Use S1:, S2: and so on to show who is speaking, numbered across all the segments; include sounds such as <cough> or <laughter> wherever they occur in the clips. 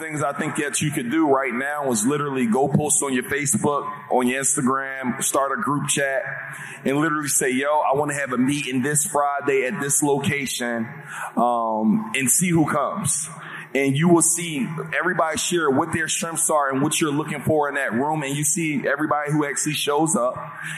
S1: things I think that you could do right now is literally go post on your Facebook, on your Instagram, start a group chat, and literally say, "Yo, I want to have a meeting this Friday at this location," um, and see who comes and you will see everybody share what their strengths are and what you're looking for in that room. And you see everybody who actually shows up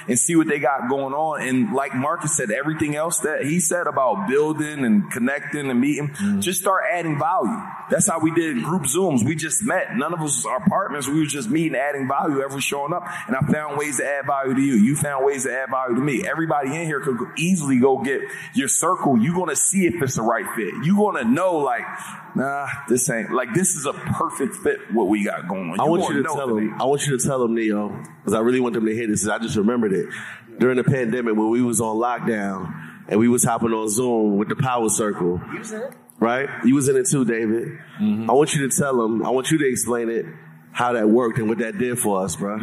S1: and see what they got going on. And like Marcus said, everything else that he said about building and connecting and meeting, mm-hmm. just start adding value. That's how we did group Zooms. We just met. None of us are partners. We were just meeting, adding value, ever showing up. And I found ways to add value to you. You found ways to add value to me. Everybody in here could easily go get your circle. You're going to see if it's the right fit. You're going to know like, nah, this ain't like this is a perfect fit what we got going.
S2: You I want you to tell them. I want you to tell them, Neo, because I really want them to hear this. I just remembered it during the pandemic when we was on lockdown and we was hopping on Zoom with the Power Circle. You was in it, right? You was in it too, David. Mm-hmm. I want you to tell them. I want you to explain it, how that worked and what that did for us, bro.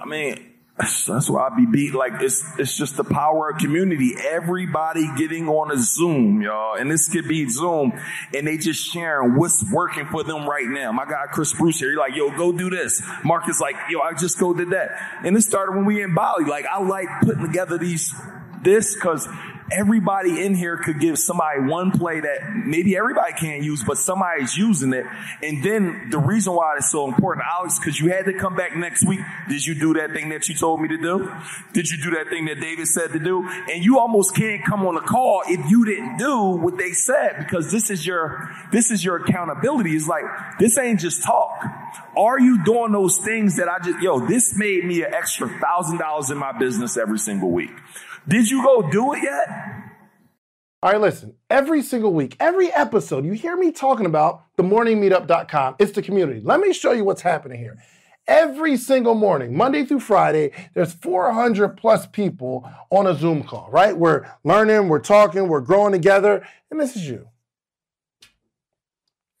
S1: I mean, that's why I be beat. Like it's it's just the power of community. Everybody getting on a Zoom, y'all, and this could be Zoom, and they just sharing what's working for them right now. My guy Chris Bruce here, he's like, "Yo, go do this." Marcus like, "Yo, I just go did that," and it started when we in Bali. Like I like putting together these this because everybody in here could give somebody one play that maybe everybody can't use, but somebody's using it. And then the reason why it's so important, Alex, because you had to come back next week. Did you do that thing that you told me to do? Did you do that thing that David said to do? And you almost can't come on a call if you didn't do what they said because this is your, this is your accountability. It's like, this ain't just talk. Are you doing those things that I just, yo, this made me an extra thousand dollars in my business every single week. Did you go do it yet?
S3: All right, listen, every single week, every episode, you hear me talking about themorningmeetup.com. It's the community. Let me show you what's happening here. Every single morning, Monday through Friday, there's 400 plus people on a Zoom call, right? We're learning, we're talking, we're growing together, and this is you.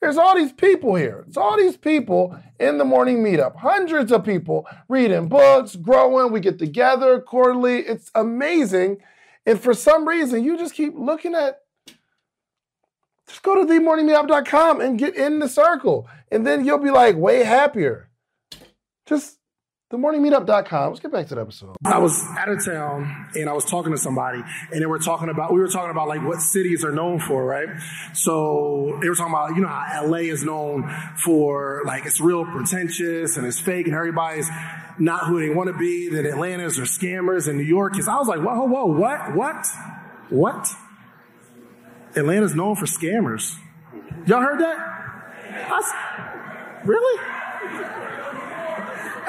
S3: There's all these people here. It's all these people in the morning meetup. Hundreds of people reading books, growing. We get together quarterly. It's amazing. And for some reason, you just keep looking at, just go to themorningmeetup.com and get in the circle. And then you'll be like way happier. Just themorningmeetup.com. Let's get back to the episode.
S4: I was out of town and I was talking to somebody and they were talking about, we were talking about like what cities are known for, right? So they were talking about, you know, how LA is known for like it's real pretentious and it's fake and everybody's not who they want to be, that Atlanta's are scammers and New York is. I was like, whoa, whoa, what, what, what? Atlanta's known for scammers. Y'all heard that? I, really?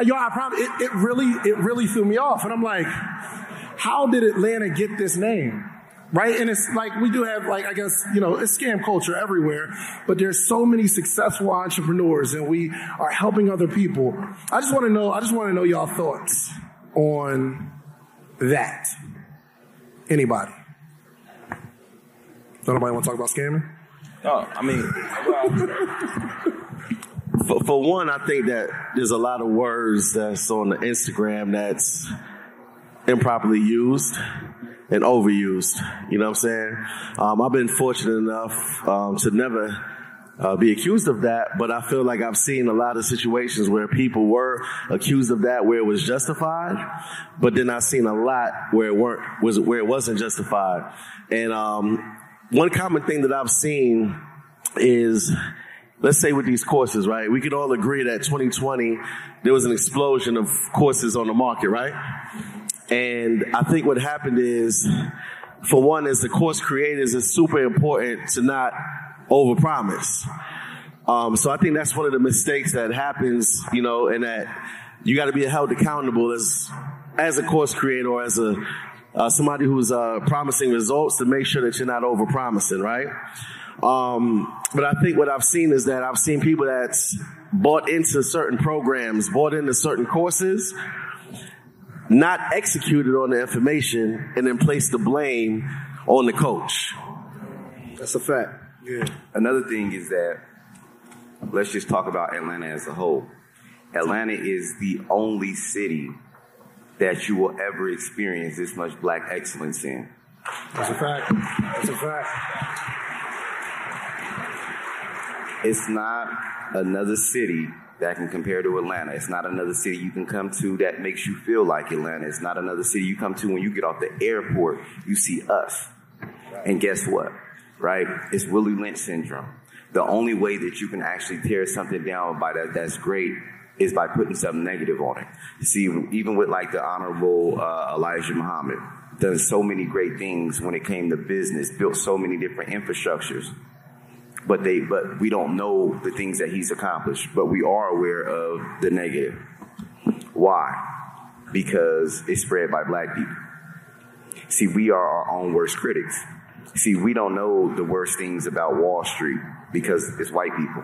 S4: Yo, I promise, it, it really, it really threw me off. And I'm like, how did Atlanta get this name? right? And it's like we do have like I guess you know it's scam culture everywhere, but there's so many successful entrepreneurs, and we are helping other people. I just want to know. I just want to know y'all thoughts on that. Anybody? Nobody want to talk about scamming?
S1: Oh, I mean,
S2: well, for, for one, I think that there's a lot of words that's on the Instagram that's improperly used and overused. You know what I'm saying? Um, I've been fortunate enough um, to never uh, be accused of that, but I feel like I've seen a lot of situations where people were accused of that where it was justified, but then I've seen a lot where it weren't was where it wasn't justified. And um, one common thing that I've seen is let's say with these courses, right? We could all agree that 2020 there was an explosion of courses on the market, right? And I think what happened is, for one, as the course creators, it's super important to not overpromise. Um, so I think that's one of the mistakes that happens, you know, and that you got to be held accountable as as a course creator or as a uh, somebody who's uh, promising results to make sure that you're not overpromising, right? Um, but I think what I've seen is that I've seen people that's bought into certain programs, bought into certain courses, not executed on the information and then place the blame on the coach.
S4: That's a fact.
S5: Yeah. Another thing is that let's just talk about Atlanta as a whole. Atlanta is the only city that you will ever experience this much black excellence in.
S4: That's a fact. That's a fact.
S5: It's not another city that can compare to Atlanta. It's not another city you can come to that makes you feel like Atlanta. It's not another city you come to when you get off the airport, you see us. And guess what? Right? It's Willie Lynch syndrome. The only way that you can actually tear something down by that that's great is by putting something negative on it. See, even with like the Honorable uh, Elijah Muhammad, done so many great things when it came to business, built so many different infrastructures. But they, but we don't know the things that he's accomplished. But we are aware of the negative. Why? Because it's spread by black people. See, we are our own worst critics. See, we don't know the worst things about Wall Street because it's white people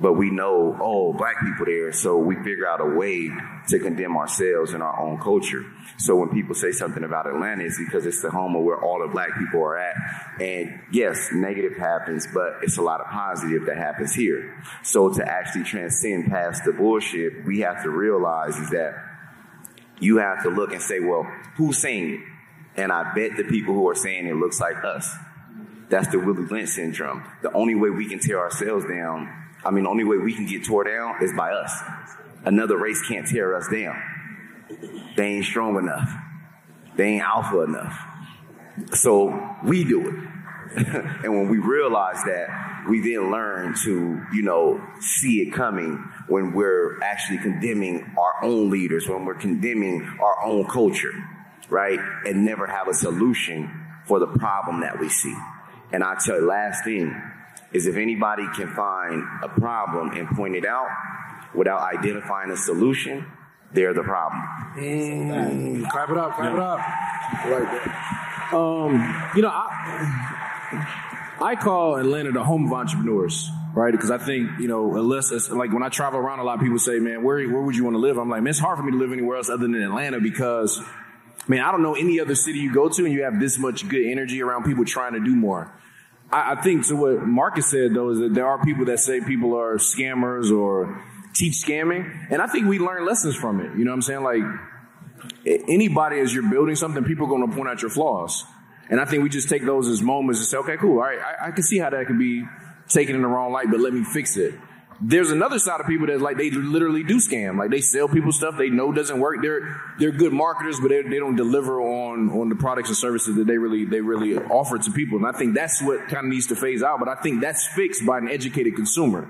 S5: but we know, oh, black people there, so we figure out a way to condemn ourselves and our own culture. So when people say something about Atlanta, it's because it's the home of where all the black people are at. And yes, negative happens, but it's a lot of positive that happens here. So to actually transcend past the bullshit, we have to realize is that you have to look and say, well, who's saying it? And I bet the people who are saying it looks like us. That's the Willie Lynch syndrome. The only way we can tear ourselves down I mean, the only way we can get tore down is by us. Another race can't tear us down. They ain't strong enough. They ain't alpha enough. So we do it. <laughs> and when we realize that, we then learn to, you know, see it coming when we're actually condemning our own leaders, when we're condemning our own culture, right? And never have a solution for the problem that we see. And I tell you, last thing, is if anybody can find a problem and point it out without identifying a solution, they're the problem.
S4: Mm, clap it up, clap yeah. it up. I like that.
S6: Um, you know, I, I call Atlanta the home of entrepreneurs, right? Because I think, you know, unless it's like when I travel around, a lot of people say, man, where, where would you want to live? I'm like, man, it's hard for me to live anywhere else other than Atlanta because, man, I don't know any other city you go to and you have this much good energy around people trying to do more. I, I think to what Marcus said though is that there are people that say people are scammers or teach scamming, and I think we learn lessons from it. You know what I'm saying? Like anybody as you're building something, people are going to point out your flaws. And I think we just take those as moments and say, okay, cool. All right. I, I can see how that could be taken in the wrong light, but let me fix it. There's another side of people that like they literally do scam. Like they sell people stuff they know doesn't work. They're they're good marketers, but they, they don't deliver on on the products and services that they really they really offer to people. And I think that's what kind of needs to phase out. But I think that's fixed by an educated consumer.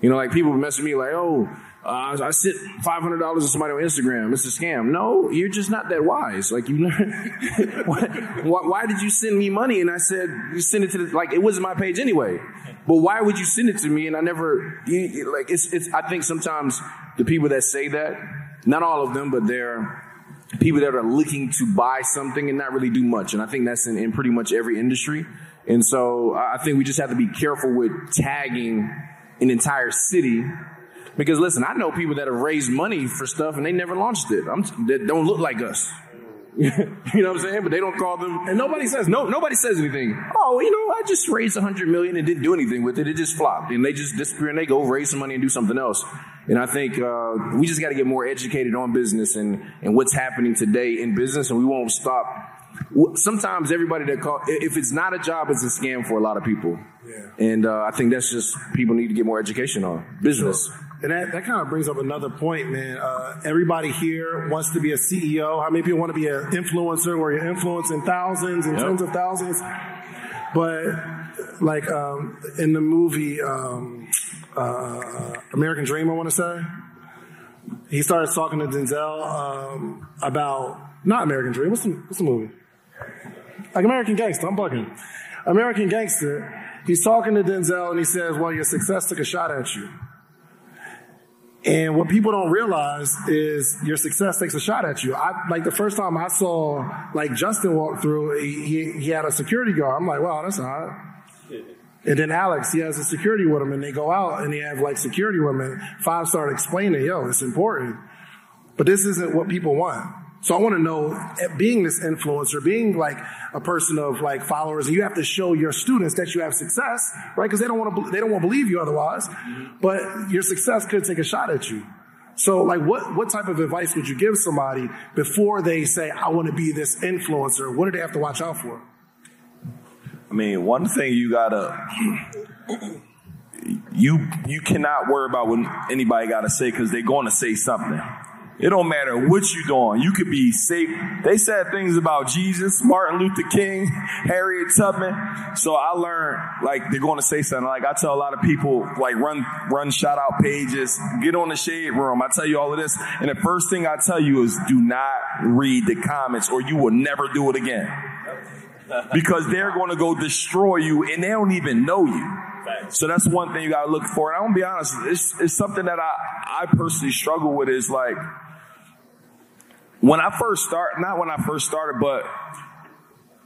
S6: You know, like people mess with me like, oh, uh, I sent five hundred dollars to somebody on Instagram. It's a scam. No, you're just not that wise. Like you, <laughs> why, why, did you send me money? And I said you send it to the, like it wasn't my page anyway. But why would you send it to me? And I never you, like it's it's. I think sometimes the people that say that, not all of them, but they're people that are looking to buy something and not really do much. And I think that's in, in pretty much every industry. And so I think we just have to be careful with tagging an entire city because listen, I know people that have raised money for stuff and they never launched it. I'm, that don't look like us. <laughs> you know what I'm saying? But they don't call them, and nobody says no. Nobody says anything. Oh, you know, I just raised a hundred million and didn't do anything with it. It just flopped, and they just disappear and they go raise some money and do something else. And I think uh, we just got to get more educated on business and and what's happening today in business, and we won't stop. Sometimes everybody that call if it's not a job, it's a scam for a lot of people. Yeah. And uh, I think that's just people need to get more education on business. Sure.
S4: And that, that kind of brings up another point, man. Uh, everybody here wants to be a CEO. How many people want to be an influencer where you're influencing thousands and yep. tens of thousands? But like um, in the movie um, uh, American Dream, I want to say, he starts talking to Denzel um, about not American Dream. What's the, what's the movie? Like American Gangster. I'm bugging. American Gangster. He's talking to Denzel and he says, "Well, your success took a shot at you." And what people don't realize is your success takes a shot at you. I like the first time I saw like Justin walk through, he, he, he had a security guard. I'm like, wow, that's odd. And then Alex, he has a security with him and they go out and they have like security women. Five start explaining, yo, it's important. But this isn't what people want. So I want to know, eh, being this influencer, being like a person of like followers, you have to show your students that you have success, right? Because they don't want to, they don't want to believe you otherwise. But your success could take a shot at you. So, like, what what type of advice would you give somebody before they say, "I want to be this influencer"? What do they have to watch out for?
S1: I mean, one thing you gotta you you cannot worry about what anybody got to say because they're going to say something. It don't matter what you're doing. You could be safe. They said things about Jesus, Martin Luther King, <laughs> Harriet Tubman. So I learned like they're going to say something. Like I tell a lot of people, like run run shout out pages, get on the shade room. I tell you all of this, and the first thing I tell you is do not read the comments, or you will never do it again. <laughs> Because they're going to go destroy you, and they don't even know you. So that's one thing you got to look for. And I'm gonna be honest, it's, it's something that I, I personally struggle with. Is like when I first start, not when I first started, but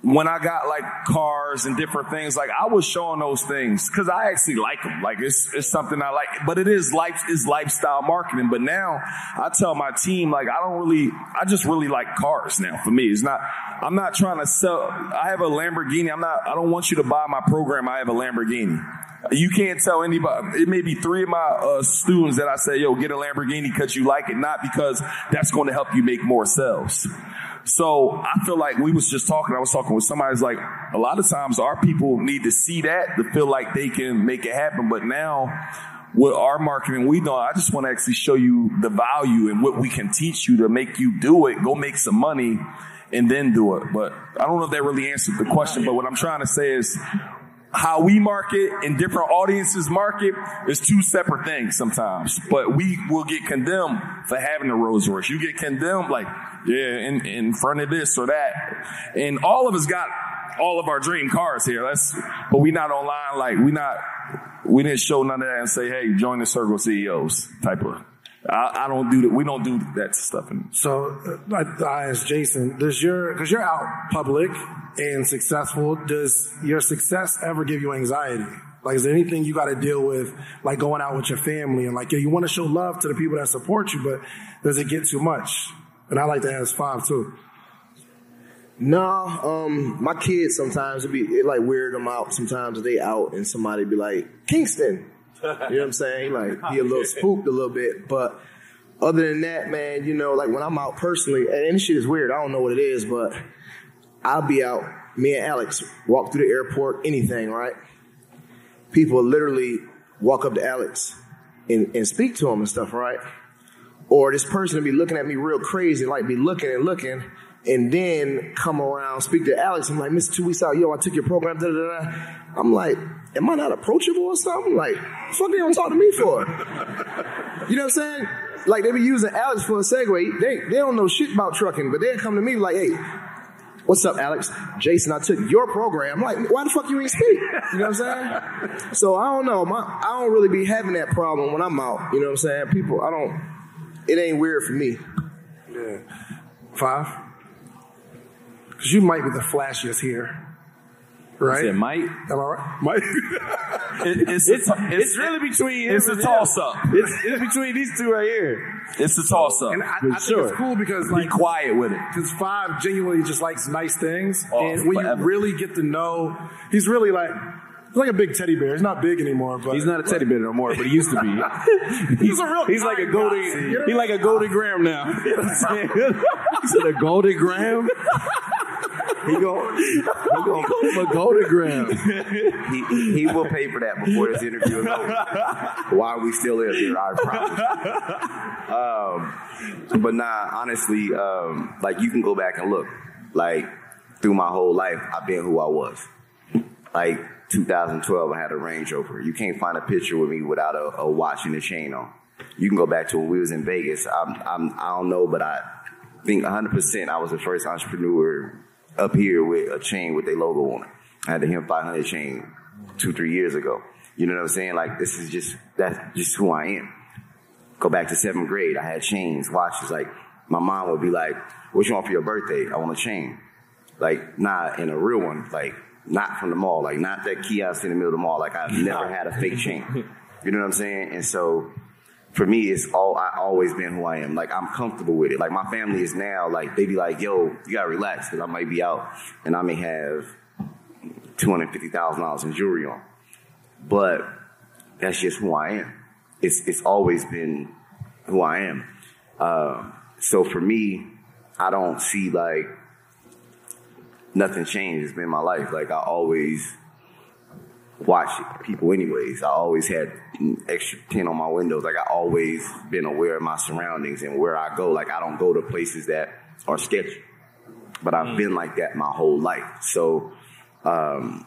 S1: when I got like cars and different things, like I was showing those things because I actually like them. Like it's, it's something I like, but it is life, is lifestyle marketing. But now I tell my team, like, I don't really, I just really like cars now for me. It's not, I'm not trying to sell. I have a Lamborghini. I'm not, I don't want you to buy my program. I have a Lamborghini. You can't tell anybody. It may be three of my uh, students that I say, yo, get a Lamborghini because you like it, not because that's going to help you make more sales. So I feel like we was just talking. I was talking with somebody. It's like a lot of times our people need to see that to feel like they can make it happen. But now with our marketing, we know I just want to actually show you the value and what we can teach you to make you do it. Go make some money and then do it. But I don't know if that really answered the question. But what I'm trying to say is how we market and different audiences market is two separate things sometimes. But we will get condemned for having a Rolls Royce. You get condemned like, yeah, in, in front of this or that. And all of us got all of our dream cars here. That's, but we not online like we not, we didn't show none of that and say, hey, join the circle CEOs type of. I, I don't do that. We don't do that stuff. In,
S4: So uh, I, I asked Jason, does your, because you're out public and successful, does your success ever give you anxiety? Like, is there anything you got to deal with, like going out with your family and like, yeah, you want to show love to the people that support you, but does it get too much? And I like to ask five too.
S7: No, um, my kids sometimes it be it like weird them out. Sometimes they out and somebody be like Kingston, <laughs> you know what I'm saying? Like he a little spooked a little bit, but other than that, man, you know, like when I'm out personally, and this shit is weird. I don't know what it is, but I'll be out. Me and Alex walk through the airport, anything, right? People literally walk up to Alex and, and speak to him and stuff, right? Or this person will be looking at me real crazy, like be looking and looking, and then come around, speak to Alex. I'm like, Mr. Two Weeks Out, yo, I took your program, da da da. I'm like, am I not approachable or something? Like, fuck they don't talk to me for? You know what I'm saying? Like they be using Alex for a segue. They they don't know shit about trucking, but they come to me like, hey, what's up, Alex? Jason, I took your program. Like, why the fuck you ain't speak? You know what I'm saying? So I don't know. My I don't really be having that problem when I'm out. You know what I'm saying? People, I don't. It ain't weird for me.
S4: Yeah. Five? Because you might be the flashiest here. Right?
S6: Said might.
S4: Am I right? Might. <laughs>
S1: it, it's,
S6: It's,
S1: a,
S6: it's really between
S1: it's
S6: him
S1: a toss up.
S6: It's, it's between these two right here.
S1: It's a toss up.
S4: and I, I
S6: For
S4: think
S6: sure.
S4: it's cool because
S1: Be
S4: like
S1: quiet with it.
S4: Because Five genuinely just likes nice things,
S1: Oh,
S4: and when
S1: forever.
S4: you really get to know, he's really like he's like a big teddy bear. He's not big anymore, but
S6: He's not a teddy bear no more, but he used to be. <laughs>
S4: He's a real.
S6: He's like a
S4: kind
S6: golden.
S4: guy. You know
S6: He's like a golden gram now. <laughs> You know what I'm saying? he said a golden gram. He go. He gonna call him a golden.
S5: He, he will pay for that before this interview is over. Why we still in here, I promise. Um, but nah, honestly, um, like you can go back and look. Like through my whole life, I've been who I was. Like 2012, I had a Range Rover. You can't find a picture with me without a, a watch and a chain on. You can go back to when we was in Vegas. I'm, I'm, I don't know, but I think 100% I was the first entrepreneur up here with a chain with their logo on it. I had the Hemp 500 chain two, three years ago. You know what I'm saying? Like this is just, that's just who I am. Go back to seventh grade. I had chains, watches. Like my mom would be like, what you want for your birthday? I want a chain. Like not in a real one. Like not from the mall. Like not that kiosk in the middle of the mall. Like I've never had a fake chain. <laughs> You know what I'm saying? And so for me, it's all I always been who I am. Like I'm comfortable with it. Like my family is now like they be like, "Yo, you gotta relax," because I might be out and I may have two hundred fifty thousand dollars in jewelry on, but that's just who I am. It's it's always been who I am. Uh, so for me, I don't see like nothing changed. It's been my life. Like I always watch people anyways. I always had extra tint on my windows. Like I always been aware of my surroundings and where I go. Like I don't go to places that are sketchy, but I've been like that my whole life. So, um,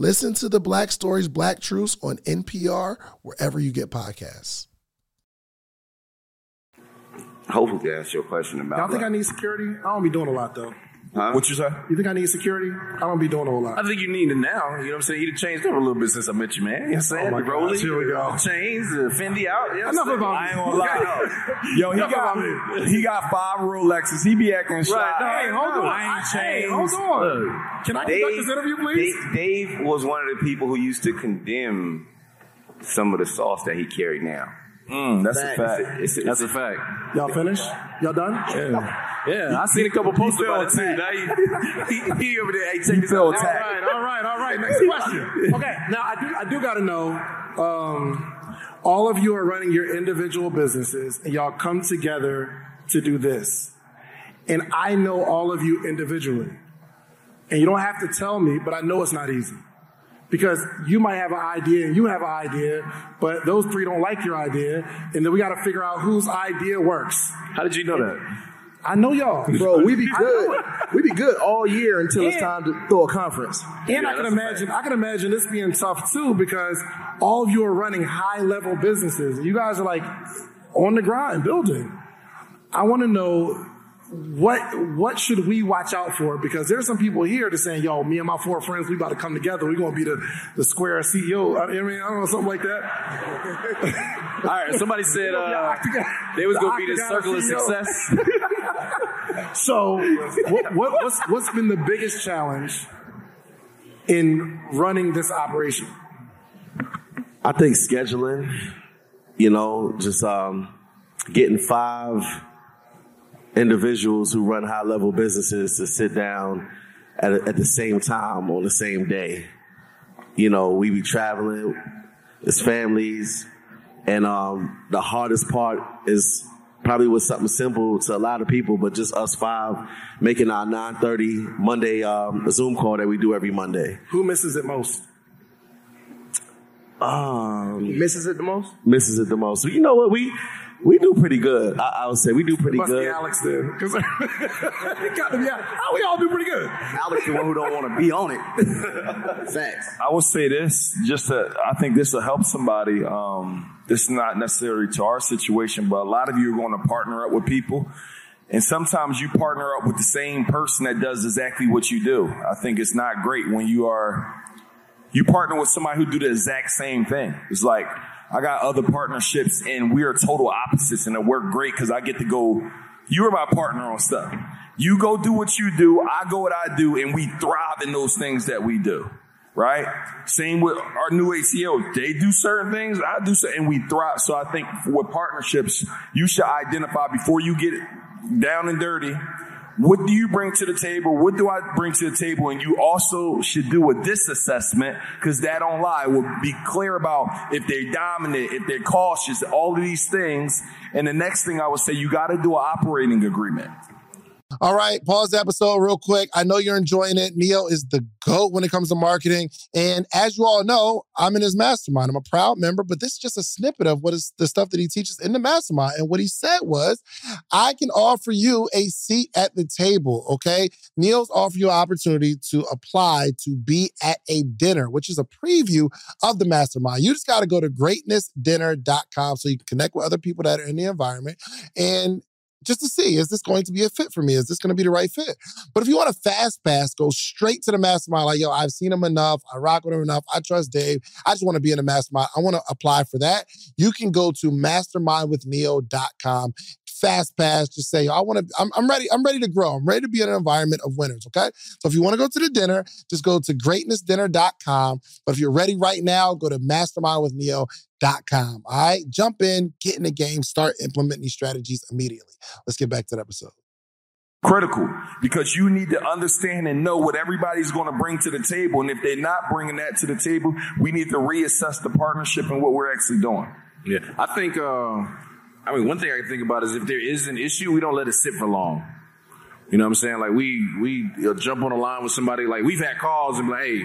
S3: Listen to the Black Stories, Black Truths on NPR, wherever you get podcasts.
S5: hopefully to answer your question about.
S4: Y'all think I need security? I don't be doing a lot though.
S5: Huh?
S1: What you say?
S4: You think I need security? I don't be doing a whole lot.
S6: I think you need it now. You know what I'm saying? You done changed up a little bit since I met you, man. You know what I'm oh saying?
S4: Oh my
S6: The Rollie,
S4: gosh, here we go.
S6: Chains, the Fendi out. You know I'm
S4: Enough
S6: saying?
S4: about
S1: I ain't gonna lie. <laughs> Yo, he got
S4: about
S1: he got five Rolexes. He be acting shy.
S6: Right, no,
S4: Hey, hold on.
S1: I ain't
S4: Hey,
S1: changed.
S4: hold on. Can I conduct this interview, please?
S5: Dave, Dave was one of the people who used to condemn some of the sauce that he carried now.
S1: Mm, that's a fact.
S5: It's, it's,
S6: That's a fact.
S4: Y'all finished? Y'all done?
S6: Yeah, yeah. I seen a couple posts
S1: felt
S6: about it too. Now he, <laughs> he, he over there. Hey, check this
S1: felt
S6: out.
S4: All
S1: attacked.
S4: right, all right, all right. Next question. <laughs> Okay, now I do I do gotta know. Um, all of you are running your individual businesses, and y'all come together to do this. And I know all of you individually, and you don't have to tell me, but I know it's not easy because you might have an idea and you have an idea, but those three don't like your idea, and then we got to figure out whose idea works.
S6: How did you know that?
S4: I know y'all,
S7: Bro, <laughs> we be good. We be good all year until it's time to throw a conference.
S4: And I can imagine, I can imagine this being tough too because all of you are running high level businesses. You guys are like on the grind building. I want to know what what should we watch out for? Because there's some people here that's saying, "Yo, me and my four friends, we about to come together. We're gonna be the the Square CEO." I mean, I don't know something like that. <laughs>
S6: All right, somebody said <laughs> uh, they was gonna be the circle of success. <laughs>
S4: So, what, what, what's what's been the biggest challenge in running this operation?
S2: I think scheduling, you know, just um, getting five individuals who run high level businesses to sit down at, at the same time on the same day. You know, we be traveling as families, and um, the hardest part is probably was something simple to a lot of people, but just us five making our 9:30 Monday um, Zoom call that we do every Monday.
S4: Who misses it most?
S2: Um,
S7: Misses it the most?
S2: misses it the most. You know what? We we do pretty good. I, I would say we do pretty
S4: Must
S2: good.
S4: be Alex then. <laughs> 'Cause- it <laughs> got to be Alex. Oh, we all do pretty good.
S5: Alex, the one who don't want to be on it. <laughs>
S7: Facts.
S1: I will say this, just that I think this will help somebody. Um, this is not necessary to our situation, but a lot of you are going to partner up with people. And sometimes you partner up with the same person that does exactly what you do. I think it's not great when you are, you partner with somebody who do the exact same thing. It's like, I got other partnerships and we are total opposites and it worked great because I get to go, you're my partner on stuff. You go do what you do, I go what I do, and we thrive in those things that we do. Right? Same with our new ACO. They do certain things, I do certain, and we thrive. So I think with partnerships, you should identify before you get down and dirty what do you bring to the table? What do I bring to the table? And you also should do a DISC assessment because that don't lie. Will be clear about if they're dominant, if they're cautious, all of these things. And the next thing I would say, you got to do an operating agreement.
S8: All right, pause the episode real quick. I know you're enjoying it. Neo is the GOAT when it comes to marketing. And as you all know, I'm in his mastermind. I'm a proud member, but this is just a snippet of what is the stuff that he teaches in the mastermind. And what he said was, I can offer you a seat at the table, okay? Neo's offer you an opportunity to apply to be at a dinner, which is a preview of the mastermind. You just got to go to greatnessdinner.com so you can connect with other people that are in the environment. And just to see is this going to be a fit for me? Is this going to be the right fit? But if you want a fast pass, go straight to the mastermind. Like, yo, I've seen him enough. I rock with him enough. I trust Dave. I just want to be in the mastermind. I want to apply for that. You can go to mastermindwithneo.com fast pass. Just say, I want to, I'm, I'm, ready, I'm ready to grow. I'm ready to be in an environment of winners. Okay. So if you want to go to the dinner, just go to greatnessdinner.com. But if you're ready right now, go to mastermindwithneo.com. All right. Jump in, get in the game, start implementing these strategies immediately. Let's get back to the episode
S1: critical because you need to understand and know what everybody's going to bring to the table. And if they're not bringing that to the table, we need to reassess the partnership and what we're actually doing.
S6: Yeah, I think uh, I mean, one thing I can think about is if there is an issue, we don't let it sit for long. You know what I'm saying? Like we we jump on a line with somebody. Like we've had calls and be like, hey,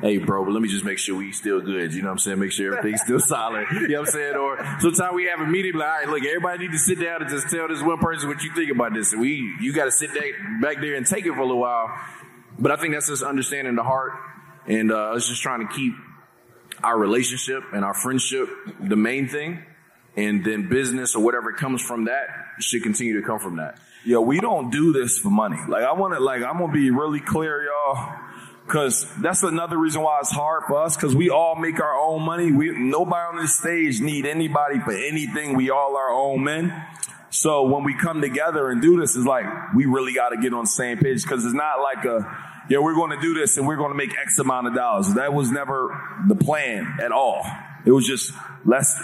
S6: hey, bro, but let me just make sure we still good. You know what I'm saying? Make sure everything's still <laughs> solid. You know what I'm saying? Or sometimes we have a meeting, like, all right, look, everybody need to sit down and just tell this one person what you think about this. And we, you got to sit back there and take it for a little while. But I think that's just understanding the heart and uh, us just trying to keep our relationship and our friendship the main thing and then business or whatever comes from that should continue to come from that.
S1: Yo, we don't do this for money. Like I want to, like I'm gonna be really clear, y'all, because that's another reason why it's hard for us. Because we all make our own money. We nobody on this stage need anybody for anything. We all our own men. So when we come together and do this, it's like we really got to get on the same page because it's not like a yeah, we're going to do this and we're going to make X amount of dollars. That was never the plan at all. It was just let's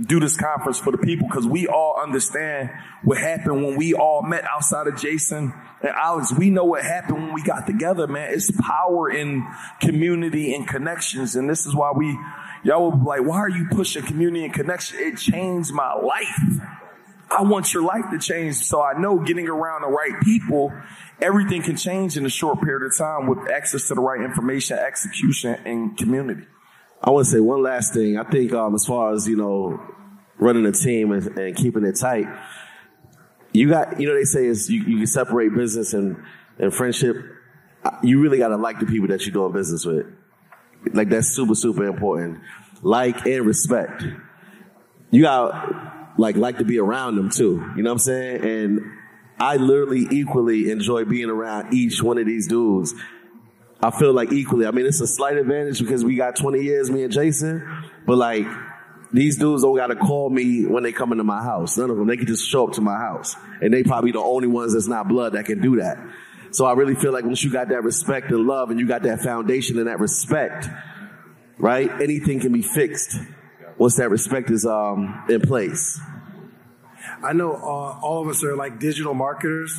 S1: do this conference for the people because we all understand what happened when we all met outside of Jason and Alex. We know what happened when we got together, man. It's power in community and connections. And this is why we, y'all will be like, why are you pushing community and connection? It changed my life. I want your life to change. So I know getting around the right people, everything can change in a short period of time with access to the right information, execution, and community.
S2: I want to say one last thing. I think um, as far as you know, running a team and, and, keeping it tight, you got you know they say is you, you can separate business and and friendship. You really got to like the people that you're doing business with. Like that's super super important. Like and respect. You got like like to be around them too. You know what I'm saying? And I literally equally enjoy being around each one of these dudes I feel like equally. I mean, it's a slight advantage because we got 20 years, me and Jason, but like, these dudes don't gotta call me when they come into my house. None of them. They can just show up to my house. And they probably the only ones that's not blood that can do that. So I really feel like once you got that respect and love and you got that foundation and that respect, right? Anything can be fixed once that respect is um, in place.
S4: I know uh, all of us are like digital marketers,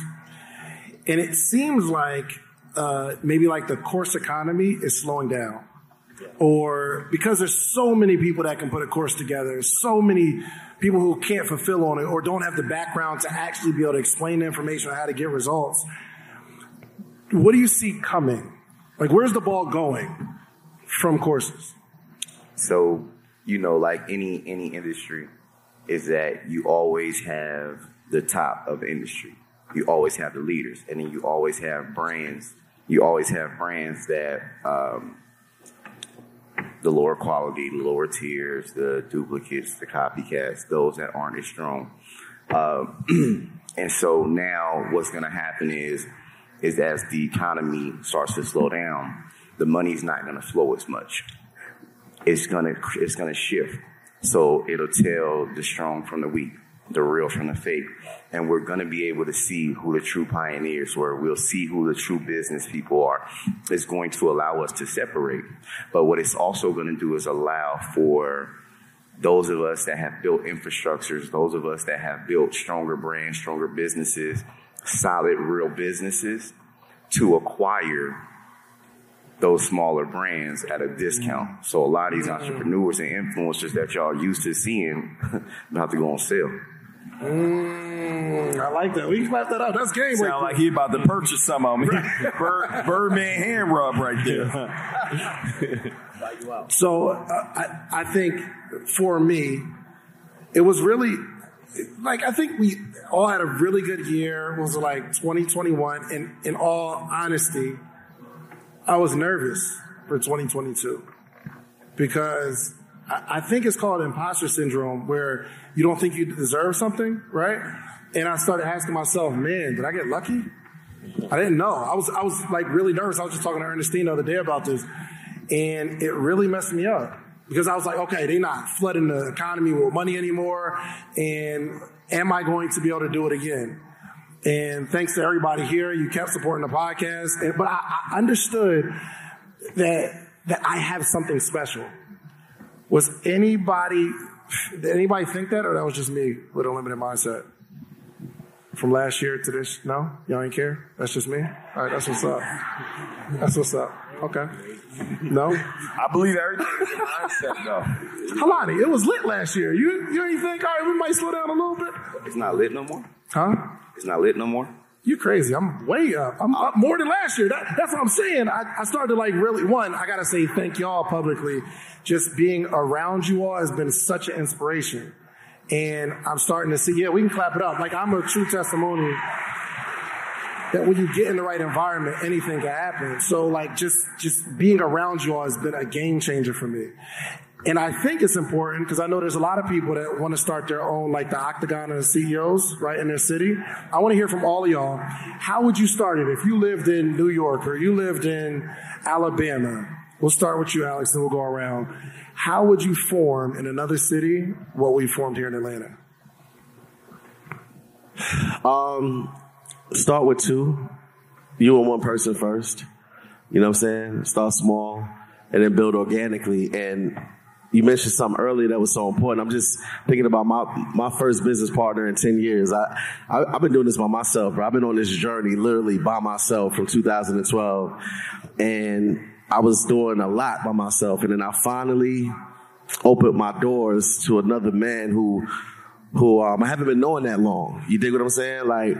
S4: and it seems like uh, maybe like the course economy is slowing down. Or because there's so many people that can put a course together, so many people who can't fulfill on it or don't have the background to actually be able to explain the information on how to get results. What do you see coming? Like, where's the ball going from courses?
S5: So, you know, like any any industry, is that you always have the top of the industry. You always have the leaders, and then you always have brands you always have brands that um, the lower quality, the lower tiers, the duplicates, the copycats, those that aren't as strong. Um, <clears throat> and so now what's going to happen is, is as the economy starts to slow down, the money's not going to flow as much. It's going to, it's going to shift. So it'll tell the strong from the weak the real from the fake. And we're going to be able to see who the true pioneers were. We'll see who the true business people are. It's going to allow us to separate. But what it's also going to do is allow for those of us that have built infrastructures, those of us that have built stronger brands, stronger businesses, solid, real businesses to acquire those smaller brands at a discount. So a lot of these entrepreneurs and influencers that y'all used to seeing <laughs> about to go on sale.
S4: Mm, I like that. We can clap that up. That's game right
S1: Sound like he about to purchase some of them. <laughs> Bird, Birdman hand rub right there.
S4: So uh, I, I think for me, it was really like I think we all had a really good year. It was like 2021, and in all honesty, I was nervous for 2022 because I, think it's called imposter syndrome, where you don't think you deserve something, right? And I started asking myself, man, did I get lucky? I didn't know. I was I was like really nervous. I was just talking to Ernestine the other day about this, and it really messed me up because I was like, okay, they're not flooding the economy with money anymore, and am I going to be able to do it again? And thanks to everybody here, you kept supporting the podcast. And, but I, I understood that that I have something special. Was anybody did anybody think that, or that was just me with a limited mindset? From last year to this, no, y'all ain't care. That's just me. All right, that's what's up. That's what's up. Okay. No,
S1: I believe everything is a mindset, though.
S4: Halani, it was lit last year. You you ain't think, all right, we might slow down a little bit,
S5: It's not lit no more.
S4: huh?
S5: It's not lit no more.
S4: You crazy. I'm way up. I'm up more than last year. That, that's what I'm saying. I, I started to like really, one, I got to say thank y'all publicly. Just being around you all has been such an inspiration. And I'm starting to see, yeah, we can clap it up. Like I'm a true testimony that when you get in the right environment, anything can happen. So like just, just being around you all has been a game changer for me. And I think it's important because I know there's a lot of people that want to start their own, like the Octagon and the CEOs, right, in their city. I want to hear from all of y'all. How would you start it if you lived in New York or you lived in Alabama? We'll start with you, Alex, and we'll go around. How would you form in another city what we formed here in Atlanta?
S2: Um, start with two. You and one person first. You know what I'm saying? Start small and then build organically. And you mentioned something earlier that was so important. I'm just thinking about my my first business partner in 10 years. I, I I've been doing this by myself, bro. I've been on this journey literally by myself from 2012, and I was doing a lot by myself. And then I finally opened my doors to another man who who um, I haven't been knowing that long. You dig what I'm saying? Like,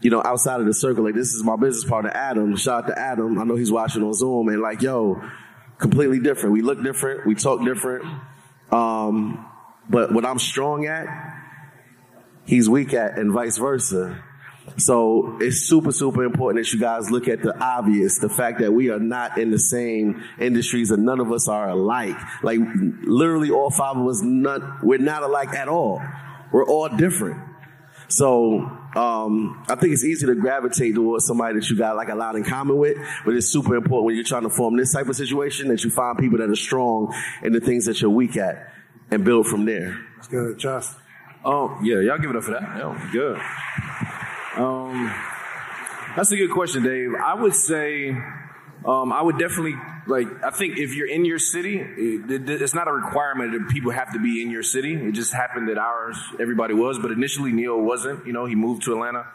S2: you know, outside of the circle, like this is my business partner, Adam. Shout out to Adam. I know he's watching on Zoom and like, yo, completely different. We look different. We talk different. Um, but what I'm strong at, he's weak at and vice versa. So it's super, super important that you guys look at the obvious, the fact that we are not in the same industries and none of us are alike. Like literally all five of us, not, we're not alike at all. We're all different. So um, I think it's easy to gravitate towards somebody that you got like a lot in common with, but it's super important when you're trying to form this type of situation that you find people that are strong in the things that you're weak at and build from there.
S4: It's good, Just.
S6: Oh, yeah, y'all give it up for that. Yeah, good. Um, that's a good question, Dave. I would say, um, I would definitely like. I think if you're in your city, it, it- it's not a requirement that people have to be in your city. It just happened that ours, everybody was, but initially Neil wasn't. You know, he moved to Atlanta.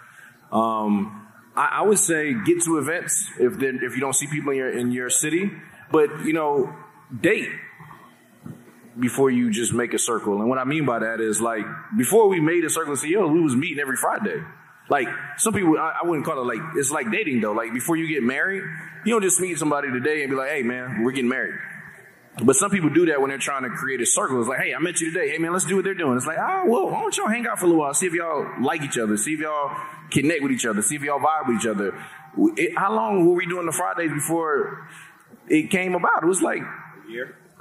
S6: Um, I, I would say get to events if then if you don't see people in your in your city, but you know, date before you just make a circle. And what I mean by that is like before we made a circle of CEOs, we was meeting every Friday. Like some people, I, I wouldn't call it like it's like dating though. Like before you get married, you don't just meet somebody today and be like, "Hey man, we're getting married." But some people do that when they're trying to create a circle. It's like, "Hey, I met you today. Hey man, let's do what they're doing." It's like, "Ah, well, why don't y'all hang out for a little while, see if y'all like each other, see if y'all connect with each other, see if y'all vibe with each other." It, how long were we doing the Fridays before it came about? It was like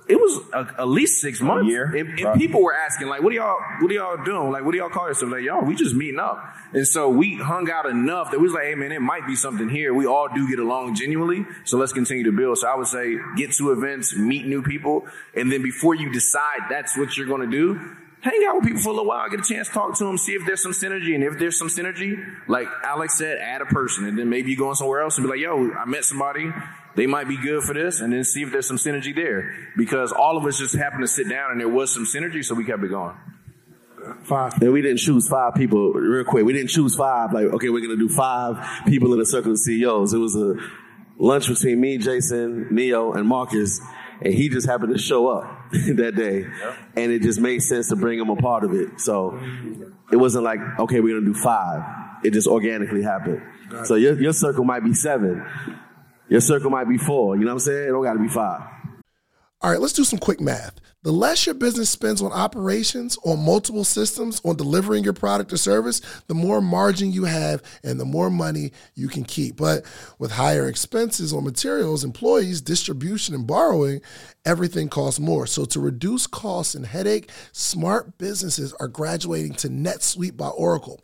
S6: it was a, at least six months.
S1: year,
S6: And, and people were asking, like, what are y'all, what are y'all doing? Like, what do y'all call yourself? Like, y'all, we just meeting up. And so we hung out enough that we was like, hey man, it might be something here. We all do get along genuinely. So let's continue to build. So I would say get to events, meet new people. And then before you decide that's what you're going to do, hang out with people for a little while, get a chance to talk to them, see if there's some synergy. And if there's some synergy, like Alex said, add a person. And then maybe you go on somewhere else and be like, yo, I met somebody. They might be good for this. And then see if there's some synergy there. Because all of us just happened to sit down and there was some synergy. So we kept it going.
S4: Five.
S2: And we didn't choose five people real quick. We didn't choose five, like, okay, we're going to do five people in the circle of CEOs. It was a lunch between me, Jason, Neo, and Marcus. And he just happened to show up <laughs> that day. And it just made sense to bring him a part of it. So it wasn't like, okay, we're going to do five. It just organically happened. So your, your circle might be seven. Your circle might be four. You know what I'm saying? It don't got to be five.
S3: All right, let's do some quick math. The less your business spends on operations, on multiple systems, on delivering your product or service, the more margin you have and the more money you can keep. But with higher expenses on materials, employees, distribution, and borrowing, everything costs more. So to reduce costs and headache, smart businesses are graduating to NetSuite by Oracle.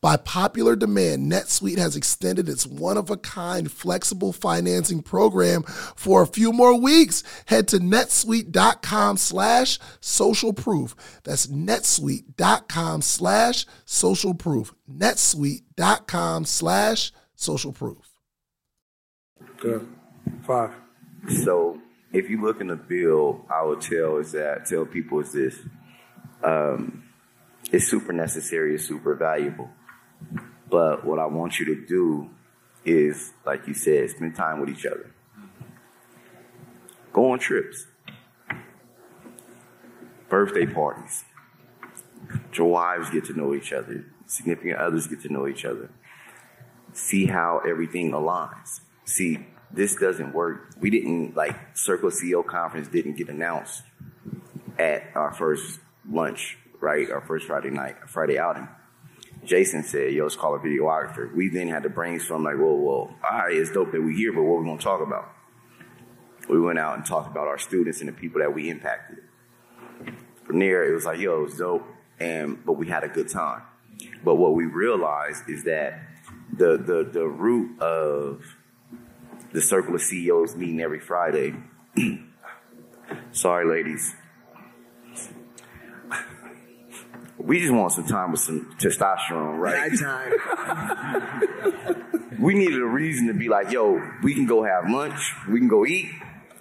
S3: By popular demand, NetSuite has extended its one of a kind flexible financing program for a few more weeks. Head to netsuite.com slash social proof. That's netsuite.com slash social proof. netsuite.com slash social proof.
S4: Good. Five.
S5: So if you look in the bill, I would tell is that tell people is this. Um, it's super necessary, it's super valuable. But what I want you to do is, like you said, spend time with each other. Go on trips. Birthday parties. Your wives get to know each other. Significant others get to know each other. See how everything aligns. See, this doesn't work. We didn't, like, Circle CEO conference didn't get announced at our first lunch, right? Our first Friday night, Friday outing. Jason said, yo, let's call a videographer. We then had to brainstorm like, whoa, whoa, all right, it's dope that we're here, but what are we going to talk about? We went out and talked about our students and the people that we impacted. From there, it was like, yo, it was dope, and but we had a good time. But what we realized is that the the the root of the circle of CEOs meeting every Friday. <clears throat> sorry, ladies. We just want some time with some testosterone, right?
S7: Nighttime. <laughs>
S5: we needed a reason to be like, yo, we can go have lunch, we can go eat,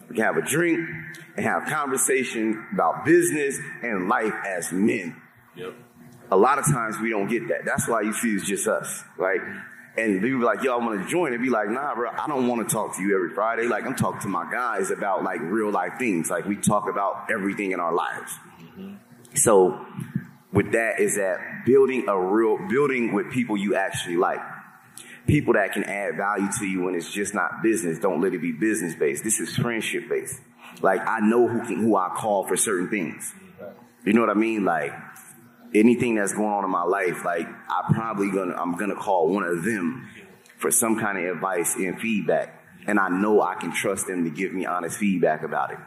S5: we can have a drink, and have conversation about business and life as men.
S6: Yep.
S5: A lot of times we don't get that. That's why you see it's just us, right? And people be like, yo, I want to join. And be like, nah, bro, I don't want to talk to you every Friday. Like, I'm talking to my guys about like real life things. Like, we talk about everything in our lives. Mm-hmm. So, with that is that building a real, building with people you actually like. People that can add value to you when it's just not business. Don't let it be business based. This is friendship based. Like, I know who can, who I call for certain things. You know what I mean? Like, anything that's going on in my life, like I probably gonna I'm gonna call one of them for some kind of advice and feedback. And I know I can trust them to give me honest feedback about it.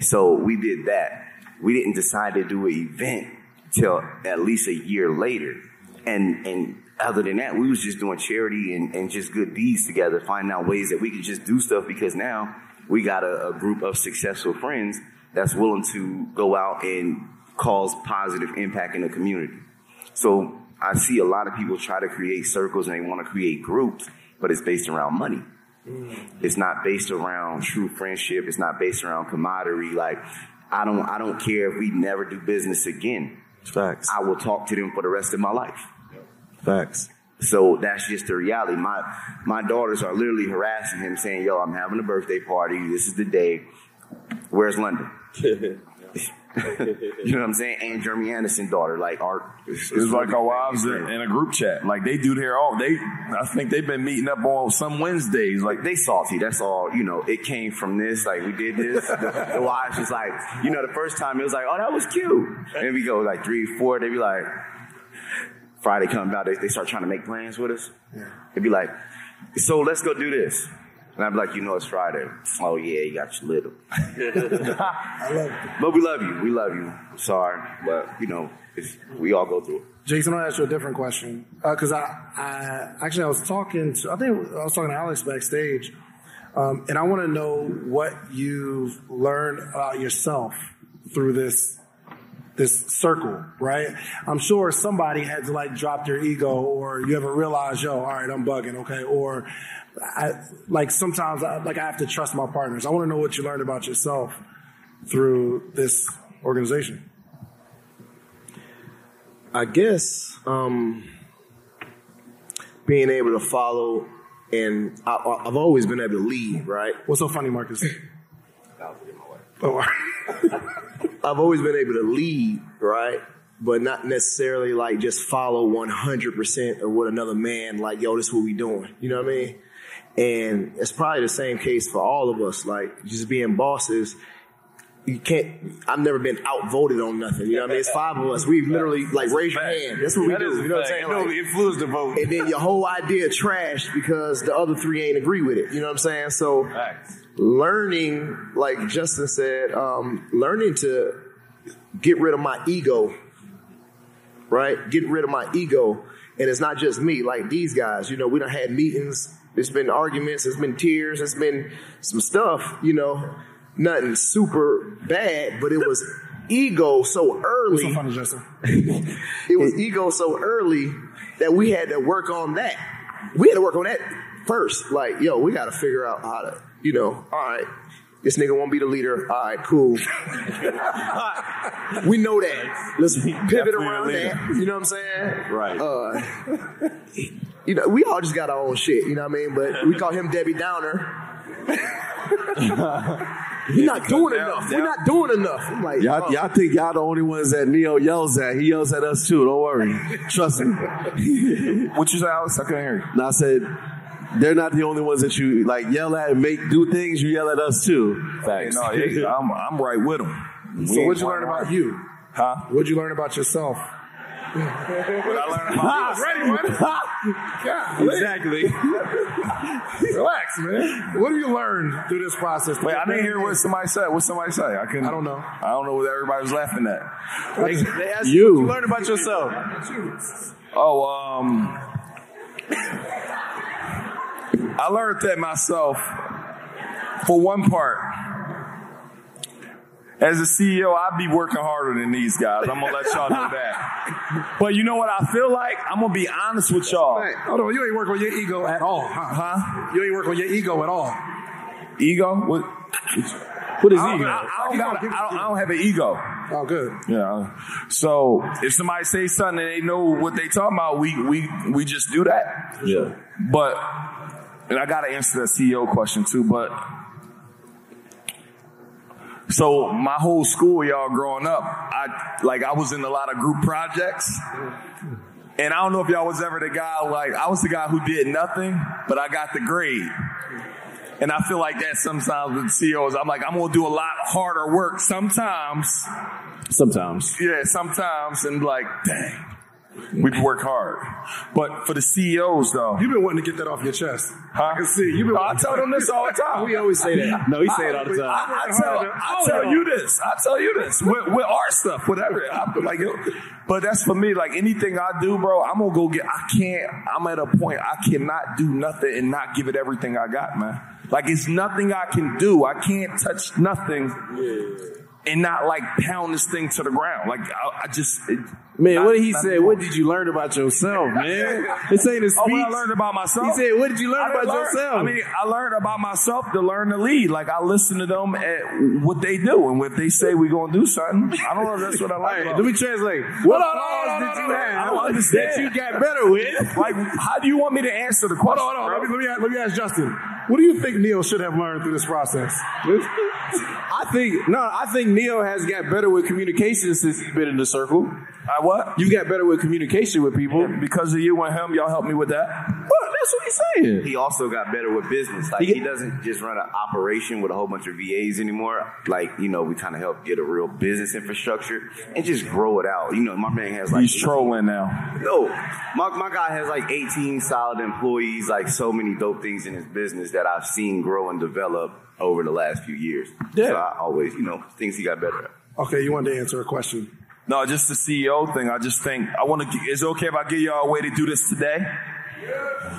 S5: So we did that. We didn't decide to do an event till at least a year later. And and other than that, we was just doing charity and, and just good deeds together, finding out ways that we could just do stuff because now we got a, a group of successful friends that's willing to go out and cause positive impact in the community. So I see a lot of people try to create circles and they want to create groups, but it's based around money. Mm. It's not based around true friendship. It's not based around camaraderie. Like I don't, I don't care if we never do business again.
S2: Facts.
S5: I will talk to them for the rest of my life.
S2: Facts.
S5: So that's just the reality. My my daughters are literally harassing him, saying, "Yo, I'm having a birthday party. This is the day. Where's London?" <laughs> <laughs> you know what I'm saying? And Jeremy Anderson daughter, like our.
S1: It's like our wives in, in a group chat. Like they do their own. They, I think they've been meeting up on some Wednesdays. Like
S5: they salty. That's all. You know, it came from this. Like we did this. The, the <laughs> wives was like, you know, the first time it was like, oh, that was cute. And we go like three, four. They be like, Friday comes out. They, they start trying to make plans with us. Yeah. They'd be like, so let's go do this. And I'd be like, you know, it's Friday. Oh yeah, you got your little. <laughs> I love it. But we love you. We love you. Sorry, but you know, it's, we all go through it.
S4: Jason, I'll ask you a different question because I, I actually I was talking to I think I was talking to Alex backstage, um, and I want to know what you've learned about yourself through this this circle, right? I'm sure somebody had to like drop their ego, or you ever realize, yo, all right, I'm bugging, okay, or I, like sometimes I, like I have to trust my partners. I want to know what you learned about yourself through this organization.
S7: I guess um, being able to follow, and I, I've always been able to lead, right?
S4: What's so funny, Marcus? <laughs> Oh, <laughs>
S7: I've always been able to lead, right? But not necessarily like just follow 100% of what another man, like, yo, this is what we doing. You know what I mean? And it's probably the same case for all of us. Like, just being bosses, you can't, I've never been outvoted on nothing. You know what I mean? It's five of us. We literally, like, raise your hand. That's what we do. You know what I'm saying? Like,
S1: influence the vote.
S7: and then your whole idea trashed because the other three ain't agree with it. You know what I'm saying? So learning, like Justin said, um, learning to get rid of my ego, right? Get rid of my ego. And it's not just me, like these guys, you know, we don't had meetings, there's been arguments, there's been tears, there's been some stuff, you know, nothing super bad, but it was ego so early
S4: so funny, Justin. <laughs>
S7: it was ego so early that we had to work on that. We had to work on that first. Like, yo, we got to figure out how to, you know, all right, this nigga won't be the leader. All right, cool. <laughs> we know that. Let's pivot
S1: Definitely
S7: around that. You know what I'm saying?
S1: Right.
S7: Uh, <laughs> you know, we all just got our own shit. You know what I mean? But we call him Debbie Downer. <laughs> We're not doing
S1: down,
S7: enough.
S1: down.
S7: We're not doing enough. I'm like,
S2: Y'all,
S7: oh.
S2: y'all think y'all the only ones that Neo yells at. He yells at us too. Don't worry. Trust me. <laughs>
S1: What you say, Alex? I couldn't hear you.
S2: And I said, they're not the only ones that you like yell at and make do things. You yell at us too.
S1: Hey, no, yeah, I'm, I'm right with them.
S4: So what'd you learn about you?
S1: Huh?
S4: What'd you learn about yourself?
S1: What I learned about
S4: ready, man. Yeah,
S6: Exactly.
S4: relax, man. What have you learned through this process?
S1: Wait, I didn't hear what somebody said. What somebody say? I couldn't.
S4: I don't know.
S1: I don't know what everybody was laughing at.
S6: They, they asked
S2: You.
S6: you what you learned about yourself.
S1: Oh, um, I learned that myself. For one part, as a CEO, I'd be working harder than these guys. I'm gonna let y'all know that. But you know what I feel like? I'm gonna be honest with y'all.
S4: Hold on, you ain't working on your ego at all, huh?
S1: Huh?
S4: You ain't working on your ego at all.
S1: Ego? What?
S6: What is
S1: I
S6: ego?
S1: I, I don't got a- I don't, I don't have an ego.
S4: Oh, good.
S1: You know, so if somebody says something and they know what they talking about, we we we just do that.
S6: Yeah.
S1: But and I gotta answer that CEO question too. But so my whole school, y'all growing up, I like I was in a lot of group projects. And I don't know if y'all was ever the guy like I was the guy who did nothing, but I got the grade. And I feel like that sometimes with CEOs, I'm like, I'm gonna do a lot harder work sometimes.
S6: Sometimes.
S1: Yeah, sometimes and like, dang. We work hard. But for the CEOs though,
S4: You've been wanting to get that off your chest.
S1: Huh?
S4: I can see. You've been.
S1: I tell them this all the time.
S7: we always say that.
S6: No, he say it all the time.
S1: I, I tell, I tell you this. I tell you this with, with our stuff, whatever. I, like, but that's for me. Like anything I do, bro, I'm gonna go get. I can't. I'm at a point I cannot do nothing and not give it everything I got, man. Like it's nothing I can do. I can't touch nothing and not like pound this thing to the ground. Like I, I just. It,
S6: Man,
S1: not-
S6: what did he say? What did you learn about yourself, man? <laughs> This ain't a speech.
S1: Oh, what I learned about myself.
S6: He said, "What did you learn about
S1: learn-
S6: yourself?"
S1: I mean, I learned about myself to learn to lead. Like I listen to them at what they do, and what they say we're gonna do something, I don't know if that's what I like.
S6: Right, let me translate. What
S1: Hold
S6: flaws did you
S1: hold
S6: have
S1: I don't understand.
S6: that you got better with?
S1: like, how do you want me to answer the
S4: Hold
S1: question?
S4: on, hold on. Let me, let me, let me ask Justin. What do you think Neil should have learned through this process?
S6: I think no, I think Neil has got better with communication since he's been in the circle.
S1: I what?
S6: You got better with communication with people.
S1: Because of you and him, y'all helped me with that.
S6: What? That's what he's saying.
S5: He also got better with business. Like he doesn't just run an operation with a whole bunch of VAs anymore. Like you know, we kind of help get a real business infrastructure and just grow it out. You know, my man has like
S1: He's trolling now.
S5: No, my, my guy has like 18 solid employees, like so many dope things in his business that I've seen grow and develop over the last few years.
S6: Yeah.
S5: So I always, you know, things he got better at.
S4: Okay, you wanted to answer a question.
S1: No, just the CEO thing. I just think I want to. Is it okay if I give y'all a way to do this today?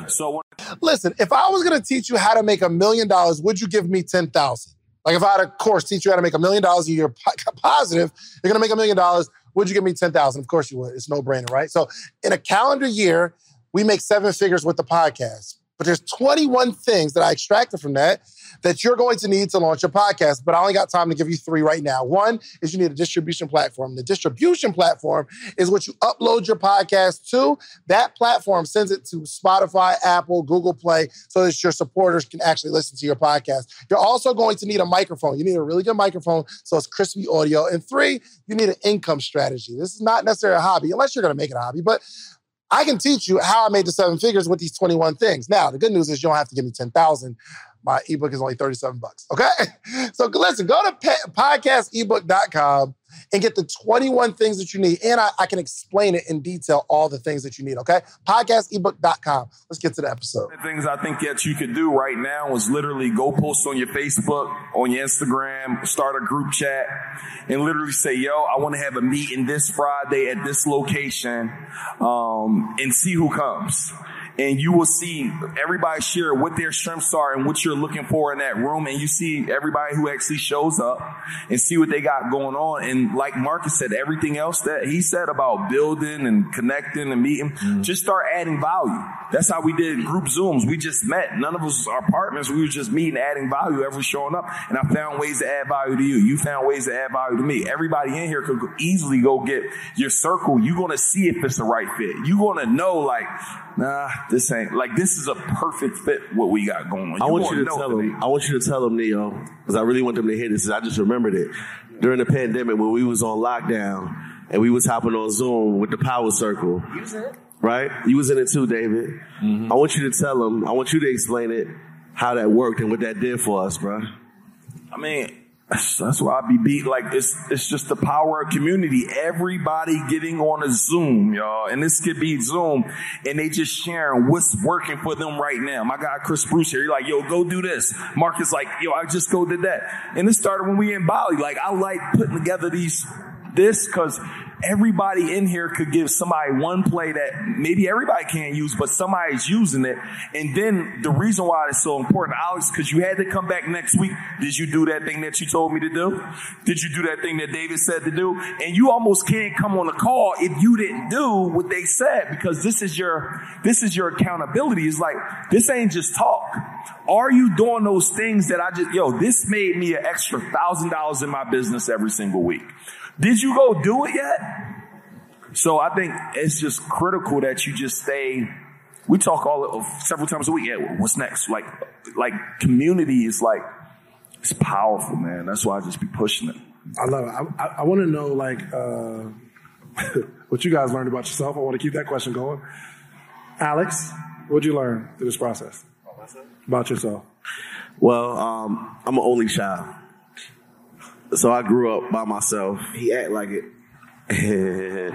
S1: So
S8: Listen, if I was going to teach you how to make a million dollars, would you give me 10,000? Like if I had a course teach you how to make a million dollars a year po- <laughs> positive, you're going to make a million dollars, would you give me 10,000? Of course you would. It's no brainer, right? So in a calendar year, we make seven figures with the podcast. But there's 21 things that I extracted from that that you're going to need to launch a podcast. But I only got time to give you three right now. One is you need a distribution platform. The distribution platform is what you upload your podcast to. That platform sends it to Spotify, Apple, Google Play, so that your supporters can actually listen to your podcast. You're also going to need a microphone. You need a really good microphone so it's crispy audio. And three, you need an income strategy. This is not necessarily a hobby, unless you're going to make it a hobby, but I can teach you how I made the seven figures with these 21 things. Now, the good news is you don't have to give me 10,000. My ebook is only 37 bucks. Okay. <laughs> So listen, go to pe- podcastebook.com and get the 21 things that you need. And I, I can explain it in detail, all the things that you need. Okay. Podcastebook.com. Let's get to the episode.
S1: the things I think that you could do right now is literally go post on your Facebook, on your Instagram, start a group chat, and literally say, "Yo, I want to have a meeting this Friday at this location," um, and see who comes. And you will see everybody share what their strengths are and what you're looking for in that room. And you see everybody who actually shows up and see what they got going on. And like Marcus said, everything else that he said about building and connecting and meeting, mm-hmm. just start adding value. That's how we did group Zooms. We just met. None of us are partners. We were just meeting, adding value, every showing up. And I found ways to add value to you. You found ways to add value to me. Everybody in here could easily go get your circle. You're going to see if it's the right fit. You're going to know like, nah, this ain't like, this is a perfect fit what we got going on.
S2: I want you to tell them. I want you to tell them, Neo, because I really want them to hear this. I just remembered it during the pandemic when we was on lockdown and we was hopping on Zoom with the Power Circle. Use it. Right? You was in it too, David. Mm-hmm. I want you to tell them. I want you to explain it, how that worked and what that did for us, bro.
S1: I mean, that's, that's why I be beat. Like it's it's just the power of community. Everybody getting on a Zoom, y'all, and this could be Zoom, and they just sharing what's working for them right now. My guy Chris Bruce here, he like, yo, go do this. Marcus like, yo, I just go did that, and it started when we in Bali. Like I like putting together these this because everybody in here could give somebody one play that maybe everybody can't use, but somebody's using it. And then the reason why it's so important, Alex, because you had to come back next week. Did you do that thing that you told me to do? Did you do that thing that David said to do? And you almost can't come on the call if you didn't do what they said because this is your this is your accountability. It's like this ain't just talk. Are you doing those things that I just yo? This made me an extra thousand dollars in my business every single week. Did you go do it yet? So I think it's just critical that you just stay. We talk all of several times a week. Yeah, what's next? Like, like community is like it's powerful, man. That's why I just be pushing it.
S4: I love it. I, I, I want to know like uh, <laughs> what you guys learned about yourself. I want to keep that question going. Alex, what'd you learn through this process about yourself?
S2: Well, um, I'm an only child, so I grew up by myself.
S7: He act like it. <laughs>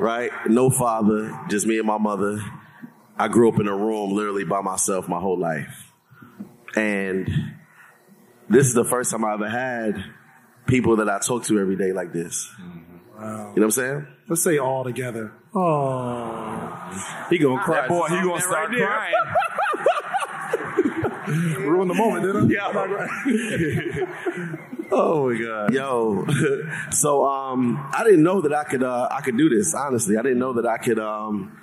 S2: right? No father, just me and my mother. I grew up in a room literally by myself my whole life. And this is the first time I ever had people that I talk to every day like this. Mm-hmm.
S4: Wow.
S2: You know what I'm saying?
S4: Let's say all together. Oh,
S6: He gonna cry.
S1: That boy, he gonna start crying. <laughs>
S4: ruin the moment, didn't
S2: Yeah. <laughs> Oh my god. Yo. <laughs> so um I didn't know that I could uh I could do this, honestly. I didn't know that I could um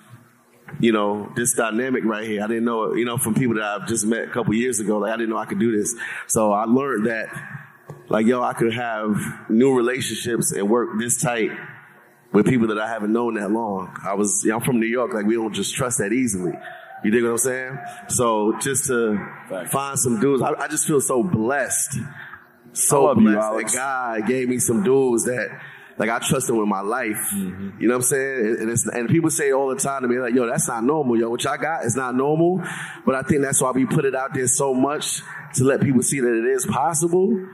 S2: you know, this dynamic right here. I didn't know you know, from people that I've just met a couple years ago, like I didn't know I could do this. So I learned that like yo, I could have new relationships and work this tight with people that I haven't known that long. I was, you know, I'm from New York, like we don't just trust that easily. You dig what I'm saying? So just to find some dudes, I, I just feel so blessed. So
S1: you,
S2: blessed
S1: Alex.
S2: that God gave me some dudes that like I trust them with my life.
S1: Mm-hmm.
S2: You know what I'm saying? And, it's, and people say all the time to me like, "Yo, that's not normal. Yo, what y'all got is not normal." But I think that's why we put it out there so much to let people see that it is possible.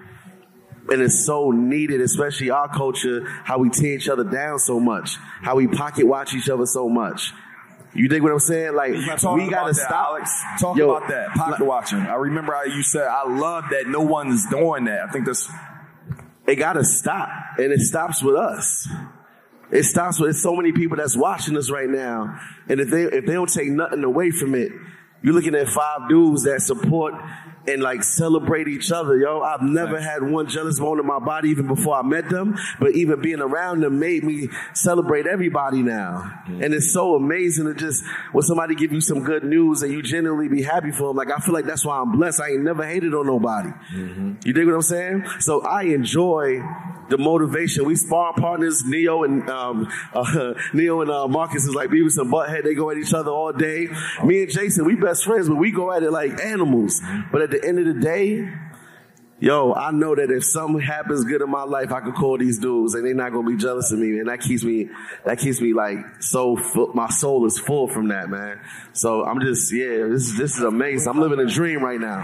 S2: And it's so needed, especially our culture, how we tear each other down so much, how we pocket watch each other so much. You dig what I'm saying? Like we gotta stop.
S1: Alex. Talk
S2: Yo,
S1: about that. Pocket watching. I remember how you said, I love that no one's doing that. I think that's
S2: it gotta stop. And it stops with us. It stops with so many people that's watching us right now. And if they if they don't take nothing away from it, you're looking at five dudes that support and like celebrate each other, yo. I've never had one jealous bone in my body even before I met them, but even being around them made me celebrate everybody now. And it's so amazing to just when somebody give you some good news and you genuinely be happy for them. Like I feel like that's why I'm blessed. I ain't never hated on nobody. You dig what I'm saying? So I enjoy the motivation. We spar partners, Neo and um, <laughs> uh, Neo and uh, Marcus is like Beavis and Butthead. They go at each other all day. Me and Jason, we best friends, but we go at it like animals. But at the end of the day, yo, I know that if something happens good in my life, I can call these dudes and they're not gonna be jealous of me, and that keeps me, that keeps me like so. Full, my soul is full from that, man. So I'm just, yeah, this is this is amazing. I'm living a dream right now.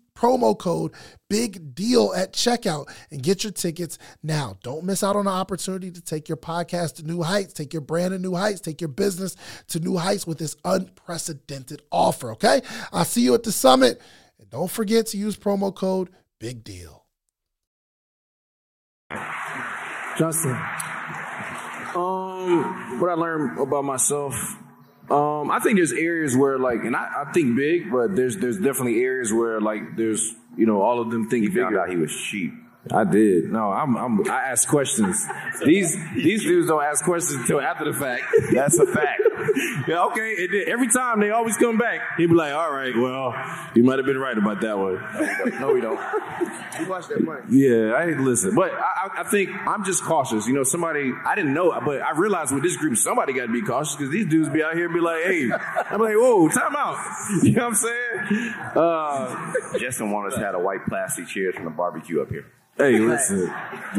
S3: promo code big deal at checkout and get your tickets now. Don't miss out on the opportunity to take your podcast to new heights, take your brand to new heights, take your business to new heights with this unprecedented offer, okay? I'll see you at the summit. And Don't forget to use promo code Big Deal.
S4: Justin.
S6: Um, what I learned about myself. Um, I think there's areas where like, and I, I think big, but there's there's definitely areas where like there's you know all of them think
S5: He found out he was cheap.
S6: I did. No, I'm, I'm I ask questions. These these dudes don't ask questions until after the fact.
S1: That's a fact.
S6: yeah, okay. Every time they always come back, he'd be like, "All right, well, you might have been right about that one." No, we don't.
S7: You watch that money.
S6: Yeah, I listen, but I, I- I think I'm just cautious. You know, somebody I didn't know, but I realized with this group, somebody got to be cautious because these dudes be out here and be like, "Hey," I'm like, "Whoa, time out." <laughs> You know what I'm saying? Uh,
S5: Justin wanted us to have a white plastic chairs from the barbecue up here.
S6: Hey, listen.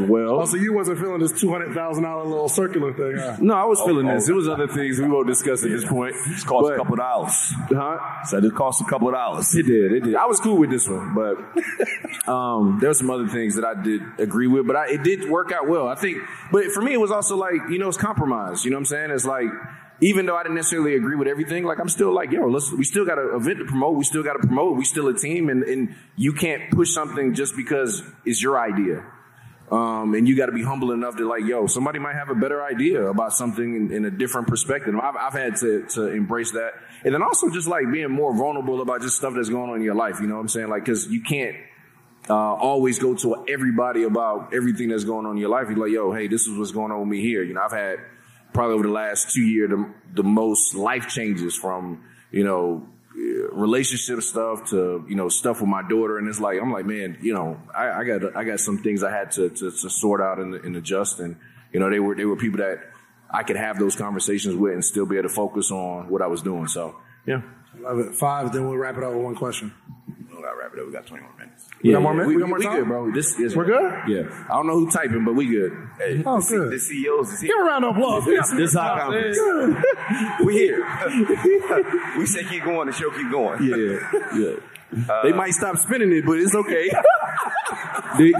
S6: Well,
S4: Oh, so you wasn't feeling this two hundred thousand dollar little circular thing, huh?
S6: no, I was feeling this. It was other things we won't discuss at this point.
S1: It cost
S6: But-
S1: a couple dollars.
S6: Huh?
S1: So it cost a couple of dollars.
S6: It did. It did. I was cool with this one, but <laughs> um, there were some other things that I did agree with, but I, it did work out well. I think, but for me, it was also like you know, it's compromise. You know what I'm saying? It's like even though I didn't necessarily agree with everything, like I'm still like, yo, let's. We still got an event to promote. We still got to promote. We still a team, and and you can't push something just because it's your idea. Um, and you got to be humble enough to like, yo, somebody might have a better idea about something in, in a different perspective. I've, I've had to, to embrace that. And then also just like being more vulnerable about just stuff that's going on in your life. You know what I'm saying? Like, cause you can't, uh, always go to everybody about everything that's going on in your life. You're like, yo, hey, this is what's going on with me here. You know, I've had probably over the last two years, the, the most life changes from, you know, relationship stuff to you know stuff with my daughter and it's like I'm like man you know I, I got I got some things I had to to, to sort out and, and adjust and you know they were they were people that I could have those conversations with and still be able to focus on what I was doing so yeah
S4: Love it. Five, then we'll wrap it up with one question.
S5: We gotta wrap it up. We got 20 more minutes.
S6: yeah,
S4: got more minutes?
S6: we,
S4: We got more
S6: we
S4: time?
S6: good bro this is
S4: We're good?
S6: yeah I don't know who typing but we good
S5: Hey,
S4: Oh,
S5: the, C-
S4: good.
S5: the CEOs is
S4: Give
S5: here.
S4: a round of applause.
S6: this hot conference <laughs>
S5: We here. <laughs> we say keep going. The show keep going.
S6: yeah yeah uh, they might stop spinning it but it's okay <laughs>
S2: Do,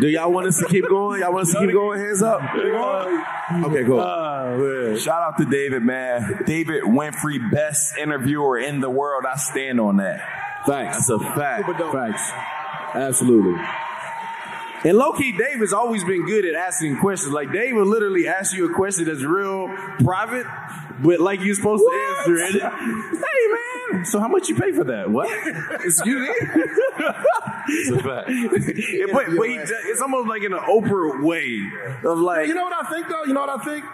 S2: do y'all want us to keep going? Y'all want us to keep going? Hands up. Uh, okay, cool.
S1: Uh, shout out to David, man. David Winfrey, best interviewer in the world. I stand on that.
S6: Thanks.
S2: That's a fact.
S6: Facts. Absolutely. And low key, Dave has always been good at asking questions. Like Dave will literally ask you a question that's real private, but like you're supposed to answer it. hey man, so how much you pay for that? What? <laughs> Excuse me. it's a fact. Yeah, but, but he, it's almost like in an Oprah way of like,
S4: You know what I think though? You know what I think?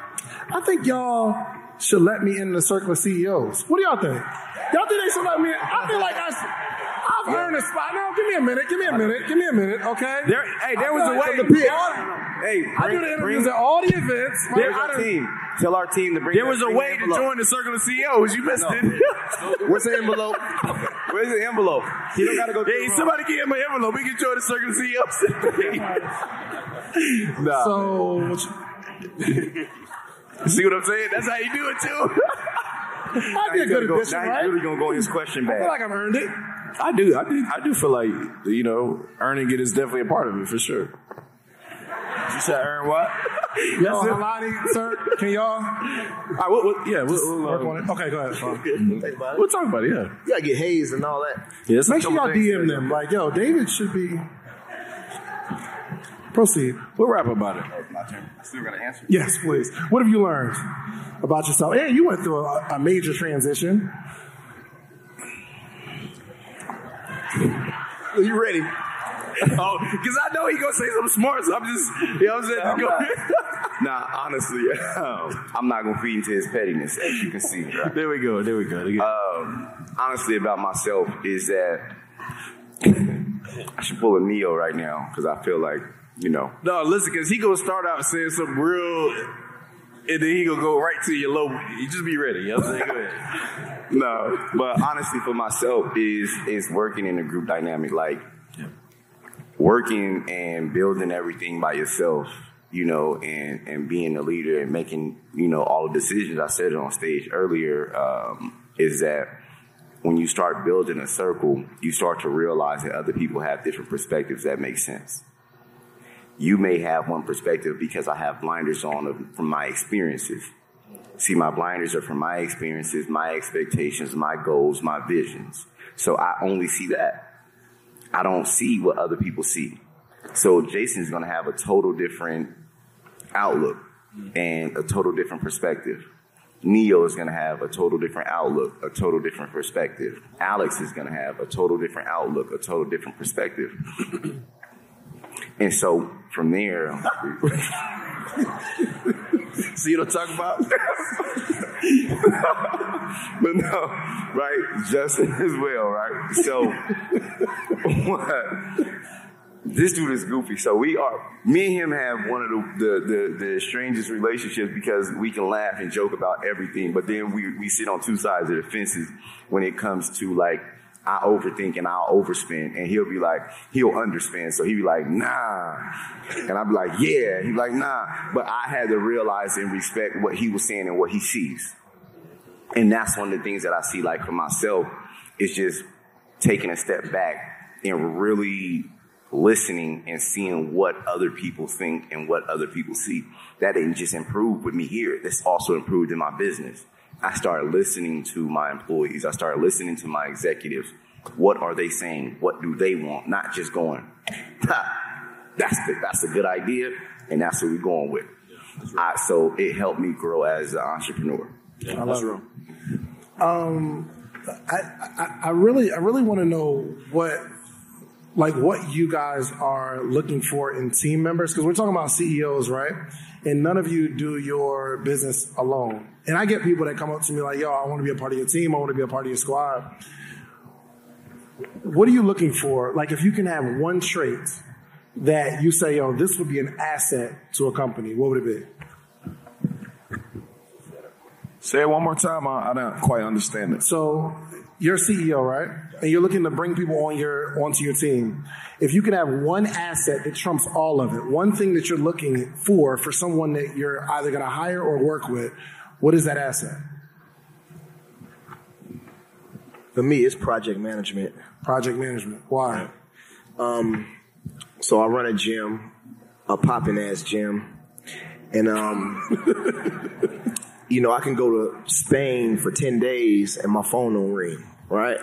S4: I think y'all should let me in the circle of CEOs. What do y'all think? Y'all think they should let me in? I feel like I, I've earned a spot. Now give me a minute. Give me a minute. Give me a minute. Okay.
S6: there, hey, there was a way.
S4: From the pit.
S6: Hey,
S4: I do the interviews at all the events.
S5: There's our team. Tell our team to bring.
S6: there was a way
S5: the
S6: to join the circle of CEOs. You missed it. <laughs>
S5: Where's the envelope? Where's the envelope? You don't gotta go.
S6: Hey, somebody give him an envelope. We can join the circle of CEOs. <laughs> nah.
S4: So, <laughs>
S6: See what I'm saying? That's how you do it too.
S4: I'd be a good
S5: go,
S4: addition,
S5: now
S4: right?
S5: he's really gonna go in his question bag.
S4: I feel like I've earned it.
S6: I do. I do. I do feel like you know, earning it is definitely a part of it for sure.
S1: You said earn what? <laughs>
S4: Yes, Alani, sir, can y'all
S6: All right, what, what, yeah, we'll, we'll,
S4: work
S6: uh,
S4: on it? Okay, go ahead. Sean.
S7: Think
S6: we'll talk about it. Yeah,
S7: You gotta get Hayes and all that.
S6: yeah.
S4: Make sure y'all
S6: things.
S4: DM them. Like, yo, David should be. Proceed.
S6: We'll rap about it.
S5: My turn. I still gotta answer.
S4: Yes, please. What have you learned about yourself? Yeah, you went through a, a major transition.
S7: Are you ready?
S6: Oh, because I know he gonna say something smart. So I'm just, you know what I'm saying? Just go- <laughs>
S5: Nah, honestly, um, I'm not gonna feed into his pettiness, as you can see. Right?
S6: there we go. There we go. There we go.
S5: Um, honestly, about myself is that I should pull a Neo right now because I feel like you know.
S6: no, listen, because he gonna start out saying some real, and then he gonna go right to your low. You just be ready. You know what I'm saying? Go ahead. <laughs>
S5: No, but honestly, for myself, is is working in a group dynamic, like working and building everything by yourself, you know, and and being a leader and making you know all the decisions. I said it on stage earlier. Um, is that when you start building a circle, you start to realize that other people have different perspectives that make sense. You may have one perspective because I have blinders on of- from my experiences. See, my blinders are from my experiences, my expectations, my goals, my visions. So I only see that. I don't see what other people see. So Jason's going to have a total different outlook and a total different perspective. Neo is going to have a total different outlook, a total different perspective. Alex is going to have a total different outlook, a total different perspective. <clears throat> and so from there, see what I'm <laughs> talking about? <laughs> but no, right? Justin as well, right? So <laughs> what? This dude is goofy. So we are, me and him have one of the, the, the, the strangest relationships because we can laugh and joke about everything, but then we, we sit on two sides of the fences when it comes to like, I overthink and I'll overspend and he'll be like, he'll underspend. So he'll be like, nah. And I'll be like, yeah. He'll be like, nah. But I had to realize and respect what he was saying and what he sees. And that's one of the things that I see like for myself is just taking a step back and really listening and seeing what other people think and what other people see. That didn't just improve with me here. This also improved in my business. I started listening to my employees. I started listening to my executives. What are they saying? What do they want? Not just going, that's the, that's a good idea, and that's what we're going with. I, so it helped me grow as an entrepreneur.
S4: I love. Um, I, I, I really, I really want to know what, like, what you guys are looking for in team members because we're talking about CEOs, right? And none of you do your business alone. And I get people that come up to me like, "Yo, I want to be a part of your team. I want to be a part of your squad." What are you looking for? Like, if you can have one trait that you say, "Yo, this would be an asset to a company," what would it be?
S1: Say it one more time. I, I don't quite understand it.
S4: So you're CEO, right? And you're looking to bring people on your onto your team. If you can have one asset that trumps all of it, one thing that you're looking for for someone that you're either going to hire or work with, what is that asset?
S7: For me, it's project management.
S4: Project management. Why?
S7: Um, so I run a gym, a popping ass gym, and um, <laughs> you know I can go to Spain for ten days and my phone don't ring, right?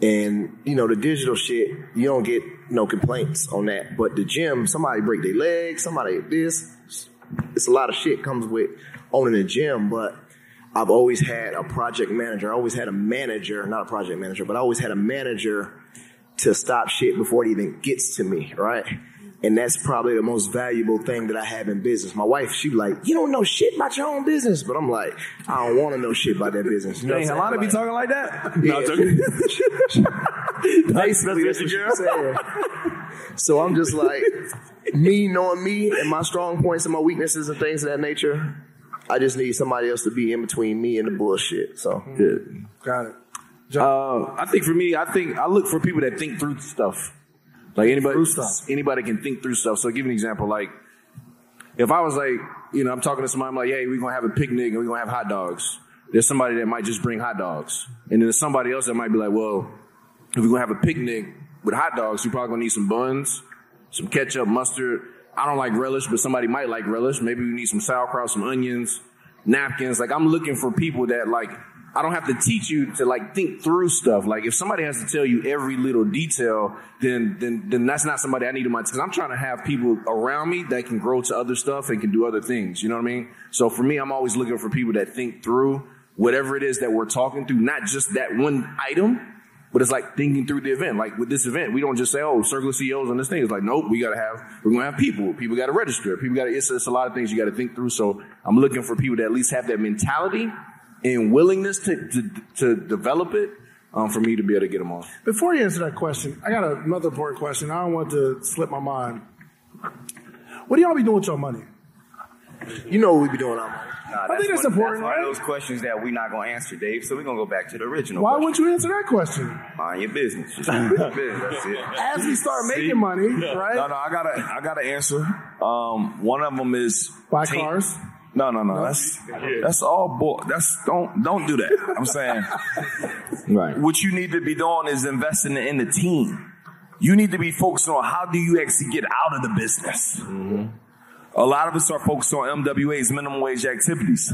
S7: And you know the digital shit, you don't get no complaints on that. But the gym, somebody break their leg, somebody this, it's a lot of shit comes with owning a gym. But I've always had a project manager. I always had a manager, not a project manager, but I always had a manager to stop shit before it even gets to me, right? And that's probably the most valuable thing that I have in business. My wife, she like, you don't know shit about your own business. But I'm like, I don't want to know shit about that business. You know
S6: Dang, a lot of be talking like that. <laughs>
S7: Yeah.
S6: No, I'm joking. <laughs>
S7: Basically, that's what she said. <laughs> So I'm just like, <laughs> me knowing me and my strong points and my weaknesses and things of that nature, I just need somebody else to be in between me and the bullshit. So good.
S4: Got it.
S6: Uh, I think for me, I think I look for people that think through stuff. Like anybody,
S4: stuff.
S6: anybody can think through stuff. So I'll give you an example. Like if I was like, you know, I'm talking to somebody, I'm like, hey, we're gonna have a picnic and we're gonna have hot dogs. There's somebody that might just bring hot dogs, and then there's somebody else that might be like, well, if we're gonna have a picnic with hot dogs, you're probably gonna need some buns, some ketchup, mustard. I don't like relish, but somebody might like relish. Maybe we need some sauerkraut, some onions, napkins. Like I'm looking for people that like I don't have to teach you to like think through stuff. Like if somebody has to tell you every little detail, then then then that's not somebody I need in my because I'm trying to have people around me that can grow to other stuff and can do other things. You know what I mean? So for me, I'm always looking for people that think through whatever it is that we're talking through, not just that one item, but it's like thinking through the event. Like with this event, we don't just say, "Oh, circle of CEOs on this thing." It's like, nope, we gotta have, we're gonna have people. People gotta register. People gotta. It's, it's a lot of things you gotta think through. So I'm looking for people that at least have that mentality and willingness to to, to develop it. Um, for me to be able to get them on.
S4: Before you answer that question, I got another important question. I don't want to slip my mind. What do y'all be doing with your money?
S7: You know what we be doing our money.
S5: Nah,
S4: I think that's
S5: one,
S4: important,
S5: That's one of those questions that we're not going to answer, Dave. So we're going to go back to the original.
S4: Why
S5: question.
S4: wouldn't you answer that question?
S5: Mind your business. Just <laughs> mind your business. That's it.
S4: As we start making money, right?
S1: No, no, I gotta, I gotta answer. Um, one of them is
S4: Buy
S1: team-
S4: cars.
S1: No, no, no. That's that's all bull. That's don't don't do that. I'm saying <laughs>
S6: Right.
S1: what you need to be doing is investing in the team. You need to be focused on how do you actually get out of the business. A lot of us are focused on MWA's minimum wage activities.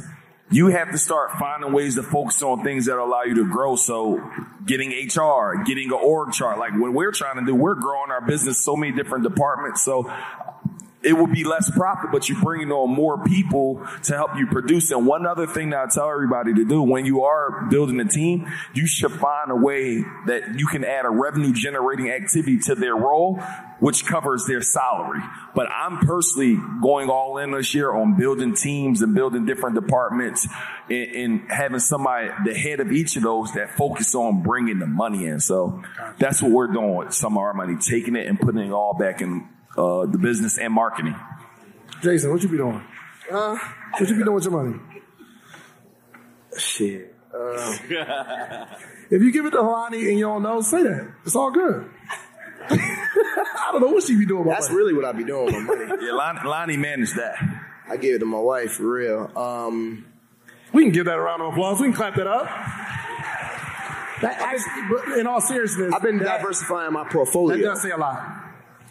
S1: you have to start finding ways to focus on things that allow you to grow. So getting HR, getting an org chart, like what we're trying to do, we're growing our business so many different departments. So it will be less profit, but you're bringing on more people to help you produce. And one other thing that I tell everybody to do when you are building a team, you should find a way that you can add a revenue generating activity to their role, which covers their salary. But I'm personally going all in this year on building teams and building different departments and, and having somebody, the head of each of those that focus on bringing the money in. So that's what we're doing with some of our money, taking it and putting it all back in uh, the business and marketing.
S4: Jason, what you be doing?
S7: Uh,
S4: What you be doing with your money?
S7: shit. Uh,
S4: If you give it to Lonnie and you don't know, say that. It's all good. I don't know what she be doing. About
S7: that's
S4: money.
S7: really what I be doing with my money. <laughs>
S1: Yeah, Lonnie, Lonnie managed that.
S7: I give it to my wife for real. Um,
S4: We can give that a round of applause. We can clap that up. That actually, but in all seriousness,
S7: I've been
S4: that,
S7: diversifying my portfolio.
S4: That does say a lot.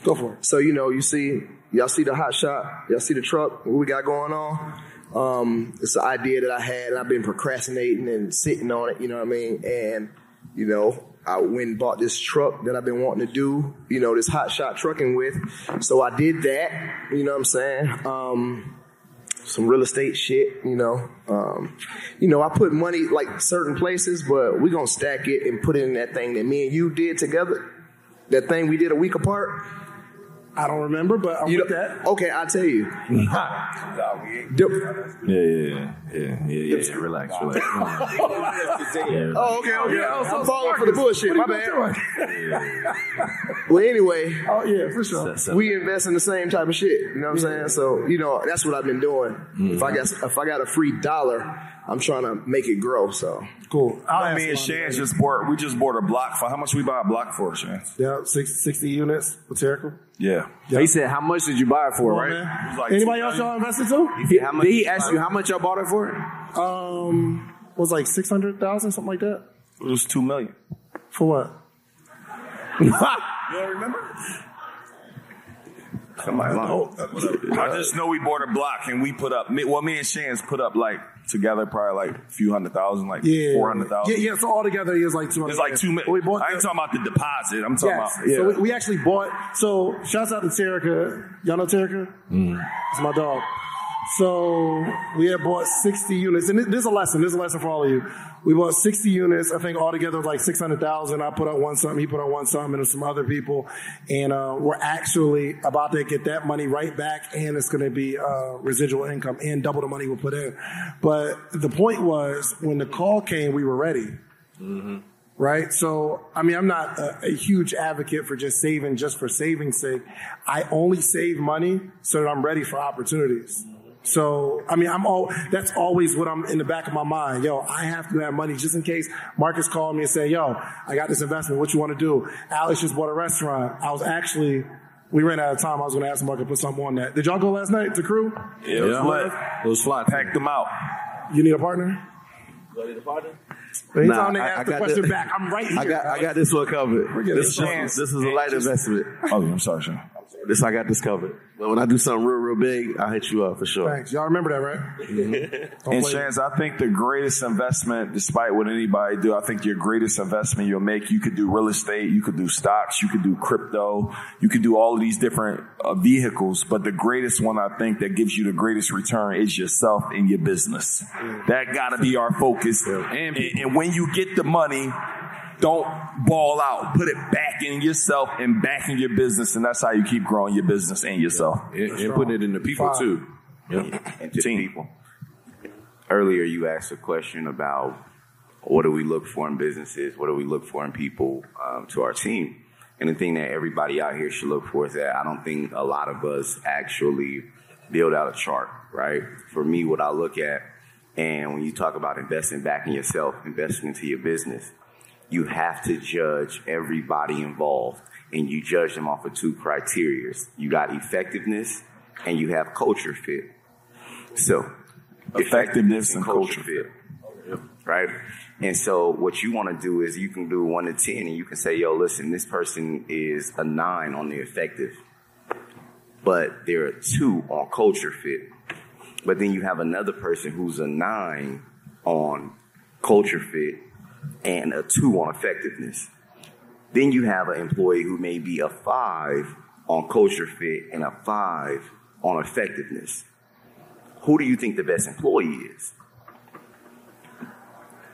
S4: Go for it.
S7: So you know, you see, y'all see the hot shot, y'all see the truck, what we got going on. Um, it's an idea that I had, and I've been procrastinating and sitting on it. You know what I mean? And you know, I went and bought this truck that I've been wanting to do. You know, this hot shot trucking with. So I did that. You know what I'm saying? Um, some real estate shit, you know. Um, you know, I put money like certain places, but we're gonna stack it and put it in that thing that me and you did together. That thing we did a week apart.
S4: I don't remember, but I'm
S7: You
S4: with that.
S7: okay, I'll tell you. <laughs>
S1: Yeah,
S7: The-
S6: Yeah, yeah, yeah, yeah, yeah. yeah. Relax, relax. <laughs> yeah.
S7: oh, okay, okay.
S4: Yeah, so
S7: I'm falling for the bullshit. My
S4: what
S7: bad. <laughs> Well, anyway,
S4: Oh yeah, for sure.
S7: we invest in the same type of shit. You know what I'm saying? So, you know, that's what I've been doing. If I mm-hmm. got if I got a free dollar, I'm trying to make it grow. So,
S4: Cool. I'll
S1: I mean,
S4: Lonnie
S1: Shan just bought, we just bought a block for, how much we buy a block for, Shan?
S4: yeah, six, 60 units. Boterical.
S1: Yeah.
S6: He said, "How much did you buy it for?"
S4: Come
S6: right?
S1: It like
S4: Anybody else y'all invested too?
S6: He,
S5: How much
S6: did he
S5: you
S6: ask you how much y'all bought it for?
S4: Um, it was like six hundred thousand, something like that.
S1: It was two million.
S4: For what? <laughs> <laughs>
S1: You don't remember?
S5: Lying.
S1: I just know we bought a block and we put up, me- well, me and Shan's put up like together probably like a few hundred thousand, like
S4: Yeah,
S1: four hundred thousand.
S4: Yeah, yeah. So altogether, it was like two hundred.
S1: It's like two.
S4: We bought
S1: I ain't
S4: the-
S1: talking about the deposit. I'm talking
S4: Yes.
S1: about, yeah.
S4: So we, we actually bought. So shouts out to Terica. Y'all know Terica? Mm. It's my dog. So we had bought 60 units, and this is a lesson. This is a lesson for all of you. We bought 60 units. I think altogether was like 600,000. I put out one something. He put out one something, and some other people. And uh, we're actually about to get that money right back, and it's going to be uh, residual income and double the money we put in. But the point was, when the call came, we were ready right? So, I mean, I'm not a, a huge advocate for just saving just for saving's sake. I only save money so that I'm ready for opportunities. So, I mean, I'm all, that's always what I'm in the back of my mind. Yo, I have to have money just in case Marcus called me and say, yo, I got this investment. What you want to do? Alex just bought a restaurant. I was actually, we ran out of time. I was going to ask Marcus to put something on that. Did y'all go last night to crew?
S1: yeah, it was lit.
S6: It was fly.
S1: Packed them out.
S4: You need a partner? Anytime
S2: Nah,
S4: they
S2: I-
S4: ask
S2: I
S4: the
S2: got
S4: question
S2: the-
S4: back, I'm right here.
S2: I got I got this one covered.
S4: getting
S2: This,
S4: this
S2: this, this is a light investment.
S1: Oh, I'm sorry, Shan.
S2: This I got this covered. But when I do something real real big, I'll hit you up for sure.
S4: Thanks. Y'all remember that, right? Don't
S1: And Shans, I think the greatest investment, despite what anybody do, I think your greatest investment you'll make, you could do real estate, you could do stocks, you could do crypto, you could do all of these different uh, vehicles, but the greatest one I think that gives you the greatest return is yourself and your business. That gotta be our focus. And, and when you get the money, don't ball out. Put it back in yourself and back in your business, and that's how you keep growing your business and yourself.
S6: And, and putting it in the people
S4: Fine.
S6: too.
S5: and to
S1: Team.
S5: people. Earlier, you asked a question about what do we look for in businesses? What do we look for in people um, to our team? And the thing that everybody out here should look for is that I don't think a lot of us actually build out a chart, right? For me, what I look at, and when you talk about investing back in yourself, investing into your business, you have to judge everybody involved, and you judge them off of two criteria. You got effectiveness, and you have culture fit. So,
S1: Effectiveness and culture
S5: fit, right? And so, what you want to do is you can do one to ten, and you can say, "Yo, listen, this person is a nine on the effective, but they're a two on culture fit." But then you have another person who's a nine on culture fit and a two on effectiveness. Then you have an employee who may be a five on culture fit and a five on effectiveness. Who do you think the best employee is?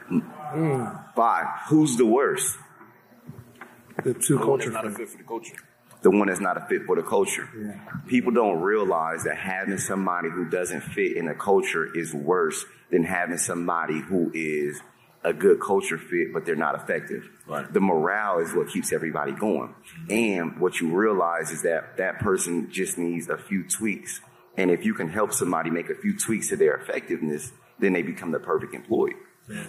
S5: Hmm. Five. Who's the worst?
S4: The two culture.
S6: not a fit for the culture.
S5: the one that's not a fit for the culture. People don't realize that having somebody who doesn't fit in a culture is worse than having somebody who is a good culture fit, but they're not effective.
S6: Right.
S5: The morale is what keeps everybody going. And what you realize is that that person just needs a few tweaks. And if you can help somebody make a few tweaks to their effectiveness, then they become the perfect employee.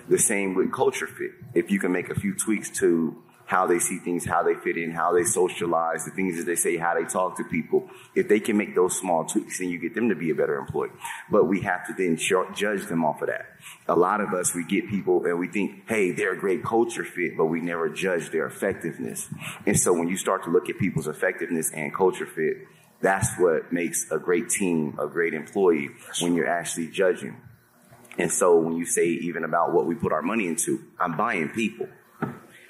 S5: The same with culture fit. If you can make a few tweaks to how they see things, how they fit in, how they socialize, the things that they say, how they talk to people. If they can make those small tweaks, then you get them to be a better employee. But we have to then ju- judge them off of that. A lot of us, we get people and we think, hey, they're a great culture fit, but we never judge their effectiveness. And so when you start to look at people's effectiveness and culture fit, that's what makes a great team, a great employee when you're actually judging. And so when you say even about what we put our money into, I'm buying people,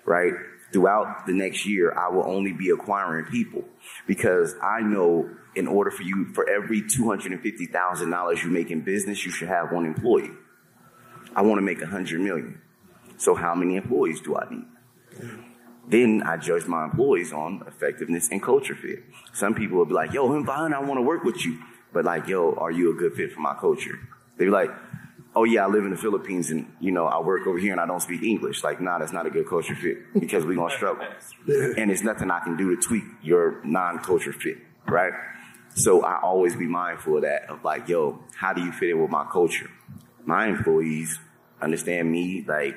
S5: right? Throughout the next year, I will only be acquiring people because I know in order for you, for every $250,000 you make in business, you should have one employee. I want to make a hundred million. So how many employees do I need? Then I judge my employees on effectiveness and culture fit. Some people will be like, yo, I'm fine. I want to work with you. But like, yo, are you a good fit for my culture? They be like, oh yeah, I live in the Philippines and, you know, I work over here and I don't speak English. Like, nah, that's not a good culture fit because we're to struggle. And it's nothing I can do to tweak your non-culture fit, right? So I always be mindful of that, of like, yo, how do you fit in with my culture? My employees understand me, like,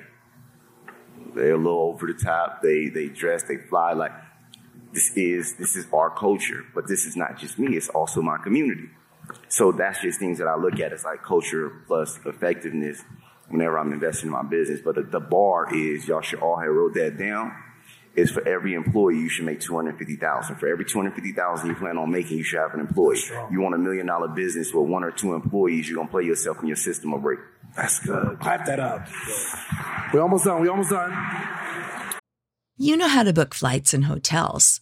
S5: they're a little over the top. They they dress, they fly. Like this is this is our culture, but this is not just me. It's also my community. So that's just things that I look at as like culture plus effectiveness whenever I'm investing in my business. But the, the bar is y'all should all have wrote that down. Is for every employee you should make two hundred fifty thousand. For every two hundred fifty thousand you plan on making, you should have an employee. You want a million dollar business with one or two employees, you're gonna play yourself in your system a break.
S4: That's good. Clap that up. We're almost done. We're almost done.
S9: You know how to book flights and hotels.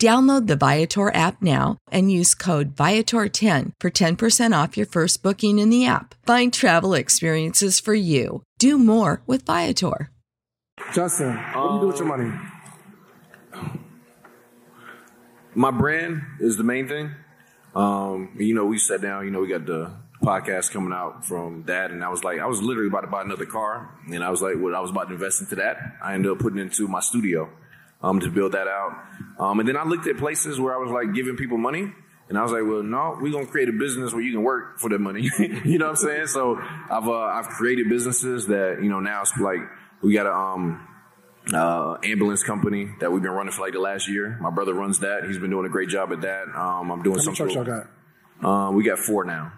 S9: Download the Viator app now and use code Viator10 for 10% off your first booking in the app. Find travel experiences for you. Do more with Viator.
S4: Justin, what do you do with your money?
S6: my brand is the main thing. Um, you know, we sat down, you know, we got the podcast coming out from that, and I was like, I was literally about to buy another car, and I was like, well, I was about to invest into that. I ended up putting it into my studio um, to build that out. Um, and then I looked at places where I was like giving people money. And I was like, well, no, we're gonna create a business where you can work for the money. <laughs> you know what I'm saying? So I've uh, I've created businesses that you know now it's like we got a um, uh, ambulance company that we've been running for like the last year. My brother runs that. He's been doing a great job at that. Um, I'm doing
S4: How many
S6: some.
S4: trucks y'all got?
S6: Um, we got four now.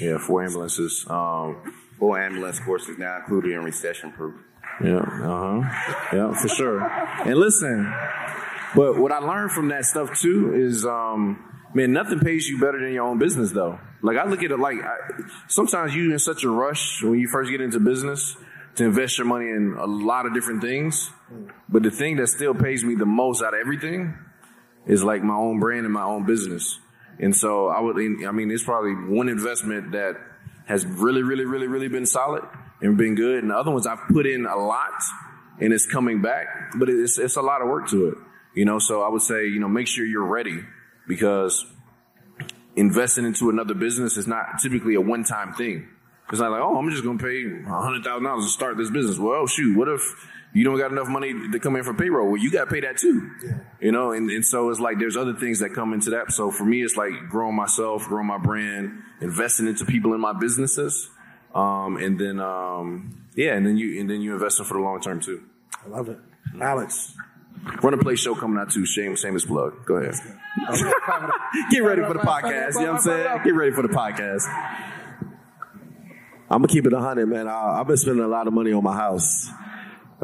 S6: Yeah, four ambulances. Um,
S5: Four ambulance courses now included in recession proof.
S6: Yeah, uh huh. Yeah, for sure. And listen, but what I learned from that stuff too is, um, man, nothing pays you better than your own business though. Like I look at it like I, sometimes you in such a rush when you first get into business to invest your money in a lot of different things. But the thing that still pays me the most out of everything is like my own brand and my own business. And so I would, I mean, it's probably one investment that has really, really, really, really been solid and been good. And the other ones I've put in a lot and it's coming back, but it's, it's a lot of work to it, you know? So I would say, you know, make sure you're ready because investing into another business is not typically a one-time thing. It's not like, oh, I'm just gonna pay hundred thousand dollars to start this business. Well, shoot, what if you don't got enough money to come in for payroll? Well, you got to pay that too. You know, and, and so it's like there's other things that come into that. So for me, it's like growing myself, growing my brand, investing into people in my businesses, um, and then um, yeah, and then you and then you investing for the long term too.
S4: I love it. Alex.
S6: Run a play show coming out too. Shame, shameless plug. Go ahead. <laughs> Get ready for the podcast. You know what I'm saying? Get ready for the podcast.
S2: I'm gonna keep it a hundred, man. I, I've been spending a lot of money on my house.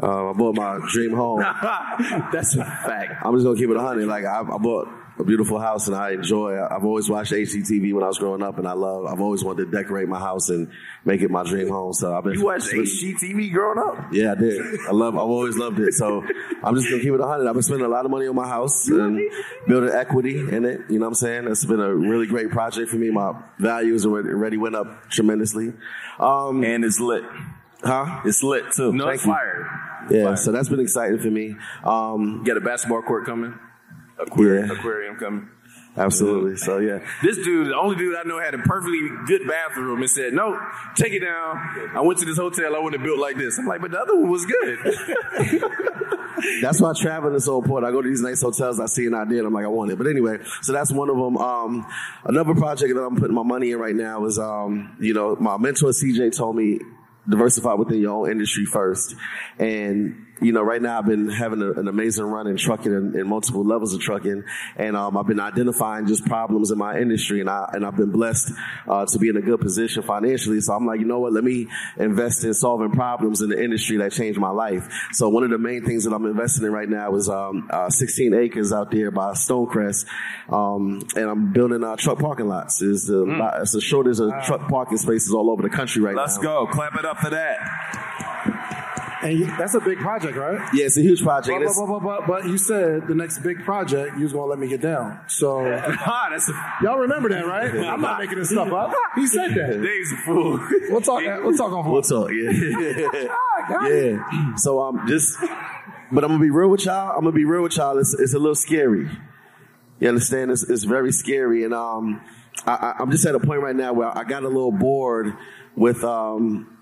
S2: Uh, I bought my dream home. <laughs>
S6: That's a fact.
S2: I'm just gonna keep it a hundred. Like I, I bought a beautiful house and I enjoy. I've always watched HGTV when I was growing up, and I love. I've always wanted to decorate my house and make it my dream home. So I've been.
S1: You watched HGTV growing up?
S2: Yeah, I did. I love. I've always loved it. So I'm just gonna keep it hundred. I've been spending a lot of money on my house and building equity in it. You know what I'm saying? It's been a really great project for me. My values already, went up tremendously. Um,
S1: and it's lit.
S2: Huh?
S1: It's lit too.
S6: No,
S2: Thank
S6: it's
S2: you.
S6: fired.
S2: Yeah,
S6: Fire.
S2: so that's been exciting for me. Um,
S6: You got a basketball court coming. Aquarium,
S2: Yeah.
S6: aquarium coming.
S2: absolutely. So yeah,
S6: This dude, the only dude I know, had a perfectly good bathroom and said, "No, take it down." I went to this hotel. I want it built like this. I'm like, but the other one was good. <laughs>
S2: that's why traveling is so important. I go to these nice hotels, I see an idea, and I'm like, I want it. But anyway, so that's one of them. Um, another project that I'm putting my money in right now is, um, you know, my mentor CJ told me diversify within your own industry first. And, you know, right now I've been having a, an amazing run in trucking and, and multiple levels of trucking. And, um, I've been identifying just problems in my industry and I, and I've been blessed, uh, to be in a good position financially. So I'm like, you know what? Let me invest in solving problems in the industry that changed my life. So one of the main things that I'm investing in right now is, um, uh, 16 acres out there by Stonecrest. Um, and I'm building, uh, truck parking lots. Is the, it's the shortage of truck parking spaces all over the country right now.
S1: Let's go. Clap it up for that.
S4: And you, that's a big project, right?
S2: Yeah, it's a huge project.
S4: But,
S2: It's-
S4: but, but, but, but you said the next big project, you was gonna let me get down. So <laughs>
S1: that's a
S4: y'all remember that, right? I'm not making this stuff up. He said that. <laughs>
S1: Dave's a fool.
S4: We'll talk. We'll talk on
S2: We'll talk, yeah. <laughs>
S4: got it.
S2: yeah. So um just but I'm gonna be real with y'all. I'm gonna be real with y'all. It's it's a little scary. You understand? It's it's very scary. And um I, I I'm just at a point right now where I got a little bored with um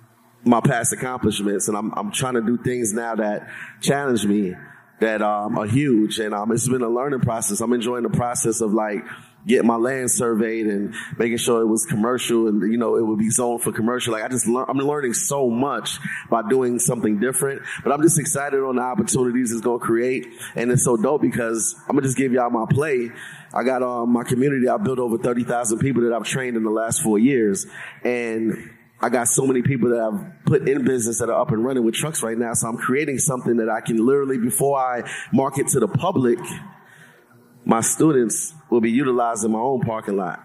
S2: my past accomplishments and I'm I'm trying to do things now that challenge me that um are huge and um it's been a learning process. I'm enjoying the process of like getting my land surveyed and making sure it was commercial and you know it would be zoned for commercial. Like I just learn I'm learning so much by doing something different. But I'm just excited on the opportunities it's gonna create and it's so dope because I'm gonna just give y'all my play. I got um, my community. I built over 30,000 people that I've trained in the last four years. And I got so many people that I've put in business that are up and running with trucks right now. So I'm creating something that I can literally, before I market to the public, my students will be utilizing my own parking lot.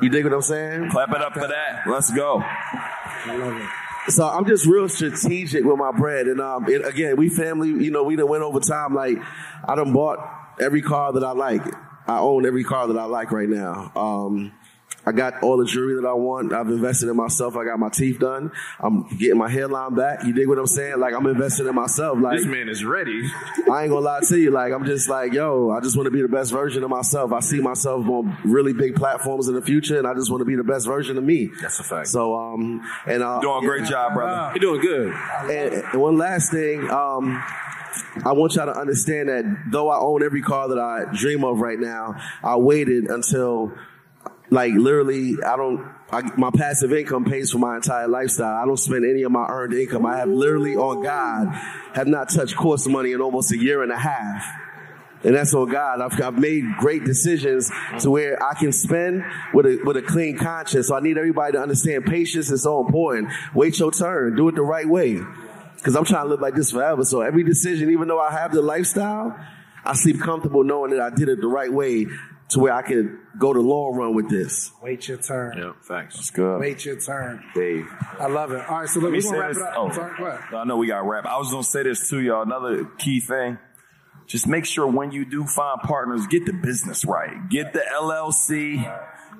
S2: You dig what I'm saying?
S1: Clap it up for that. Let's go.
S2: So I'm just real strategic with my bread. And um, it, again, we family, you know, we done went over time. Like, I done bought every car that I like. I own every car that I like right now. Um, I got all the jewelry that I want. I've invested in myself. I got my teeth done. I'm getting my hairline back. You dig what I'm saying? Like I'm investing in myself. Like
S6: This man is ready.
S2: I ain't gonna lie to you. Like I'm just like, yo, I just want to be the best version of myself. I see myself on really big platforms in the future, and I just want to be the best version of me.
S6: That's a fact.
S2: So um, and uh,
S1: Doing a great job, brother.
S6: You're doing good.
S2: and, and one last thing, um, I want y'all to understand that though I own every car that I dream of right now, I waited until like literally I don't I, my passive income pays for my entire lifestyle. I don't spend any of my earned income. I have literally on God have not touched course money in almost a year and a half. And that's on God. I've, I've made great decisions to where I can spend with a, with a clean conscience. So I need everybody to understand patience is so important. Wait your turn. Do it the right way. Cause I'm trying to live like this forever. So every decision, even though I have the lifestyle, I sleep comfortable knowing that I did it the right way to where I can go the long run with this.
S4: Wait your turn.
S6: Yeah, facts.
S1: Good.
S4: Wait your turn.
S1: Dave.
S4: I love it. All right, so
S1: Let me say
S4: gonna wrap
S1: this.
S4: it up.
S1: Oh,
S4: Sorry, go ahead.
S1: I know we got to wrap. I was gonna say this too, y'all. Another key thing: just make sure when you do find partners, get the business right. Get the LLC,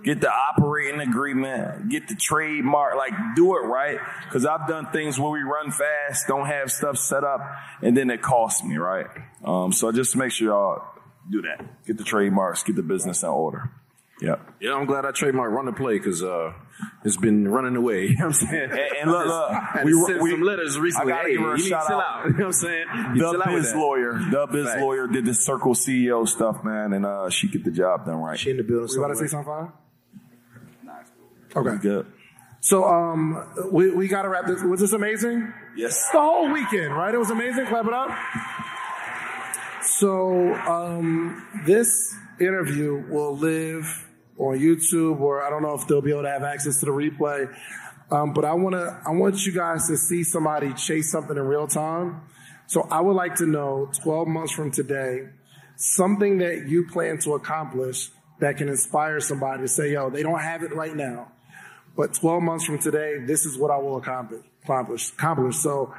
S1: get the operating agreement, get the trademark. Like, do it right. Because I've done things where we run fast, don't have stuff set up, and then it costs me, right? Um, so just make sure y'all do that. Get the trademarks, get the business in order. Yeah.
S6: Yeah, I'm glad I trademarked run and play because uh, it's been running away. <laughs> You know what I'm saying?
S1: And, and look, look, we,
S6: sent
S1: we
S6: some letters recently.
S1: I gotta
S6: hey,
S1: give her a
S6: you need to
S1: shout
S6: chill
S1: out.
S6: out. <laughs> You know what I'm saying? You chill
S1: The biz lawyer, the biz
S6: Facts.
S1: lawyer did the Circle CEO stuff, man, and uh, she get the job done right.
S7: She in the building.
S4: You about to say
S7: somewhere.
S4: something? Okay.
S1: Good.
S4: So um, we we got to wrap this. Was this amazing?
S1: Yes.
S4: The whole weekend, right? It was amazing. Clap it up. So um, this interview will live on YouTube, or I don't know if they'll be able to have access to the replay. Um, but I want to, I want you guys to see somebody chase something in real time. So I would like to know, 12 months from today, something that you plan to accomplish that can inspire somebody to say, "Yo, they don't have it right now." But 12 months from today, this is what I will accomplish. Accomplish. accomplish. So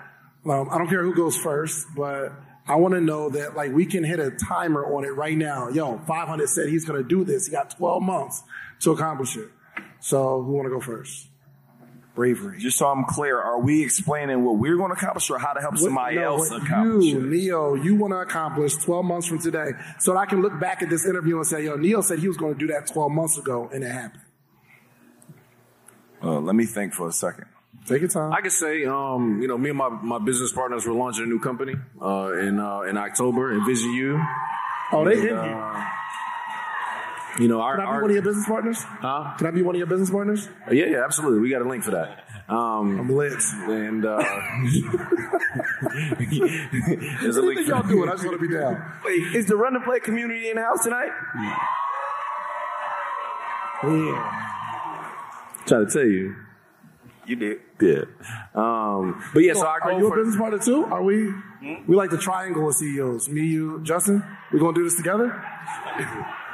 S4: um, I don't care who goes first, but I want to know that like we can hit a timer on it right now. Yo, 500 said he's going to do this. He got 12 months to accomplish it. So who want to go first? Bravery.
S1: Just so I'm clear, are we explaining what we're going to accomplish or how to help
S4: What-
S1: somebody
S4: no,
S1: else accomplish
S4: you,
S1: it?
S4: Neo, you want to accomplish 12 months from today. So that I can look back at this interview and say, yo, Neo said he was going to do that 12 months ago, and it happened.
S1: Uh, let me think for a second.
S4: Take your time.
S6: I can say, um, you know, me and my, my business partners were launching a new company uh, in uh, in October, Envision You.
S4: oh, they you.
S6: uh, You know, our,
S4: Can I be
S6: our
S4: one of your business partners?
S6: huh?
S4: Can I be one of your business partners?
S6: Yeah, yeah, absolutely. We got a link for that. Um,
S4: I'm lit.
S6: and uh, <laughs> there's a link.
S4: y'all doing, I just want to be down.
S5: Wait, is the run and play community in the house tonight? Yeah.
S6: Trying to tell you.
S5: You did.
S6: Yeah. Um, but yeah, so I
S4: are
S6: go
S4: you a
S6: for
S4: business partner too? Are we? We like the triangle of CEOs. Me, you, Justin. We're gonna do this together?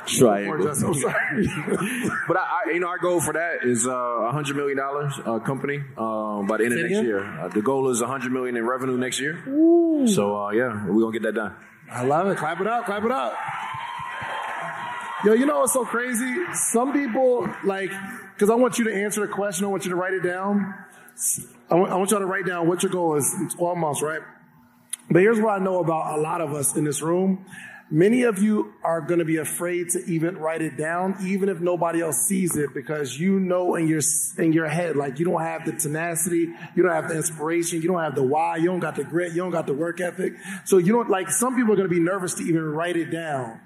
S6: Triangle.
S4: Justin? I'm sorry. <laughs>
S6: But I, I, you know, our goal for that is uh, a hundred million dollars uh, company um, by the end of next
S4: again?
S6: year. Uh, the goal is a hundred million in revenue next year. So uh, yeah, we're gonna get that done.
S4: I love it. Clap it up. Clap it up. Yo, you know what's so crazy? Some people like because I want you to answer the question. I want you to write it down. I want, I want y'all to write down what your goal is in 12 months, right? But here's what I know about a lot of us in this room. Many of you are going to be afraid to even write it down, even if nobody else sees it, because you know in your in your head, like you don't have the tenacity, you don't have the inspiration, you don't have the why, you don't got the grit, you don't got the work ethic. So you don't like. Some people are going to be nervous to even write it down.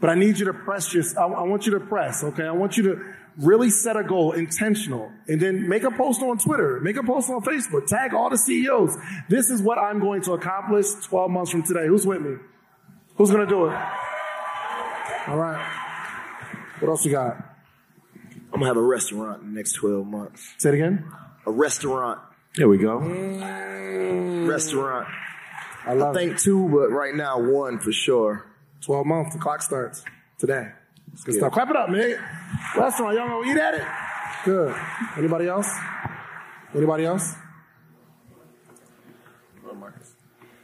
S4: But I need you to press your. I, I want you to press. Okay, I want you to really set a goal, intentional, and then make a post on Twitter, make a post on Facebook, tag all the CEOs. This is what I'm going to accomplish 12 months from today. Who's with me? Who's going to do it? All right. What else you got?
S7: I'm gonna have a restaurant in the next 12 months.
S4: Say it again.
S7: A restaurant.
S6: There we go. Mm.
S7: Restaurant.
S4: I
S7: I
S4: love it.
S7: think two, but right now one for sure.
S4: 12 months. The clock starts today. It's good stuff. Clap it up, man. Restaurant. Y'all gonna eat at it? Good. Anybody else? Anybody else?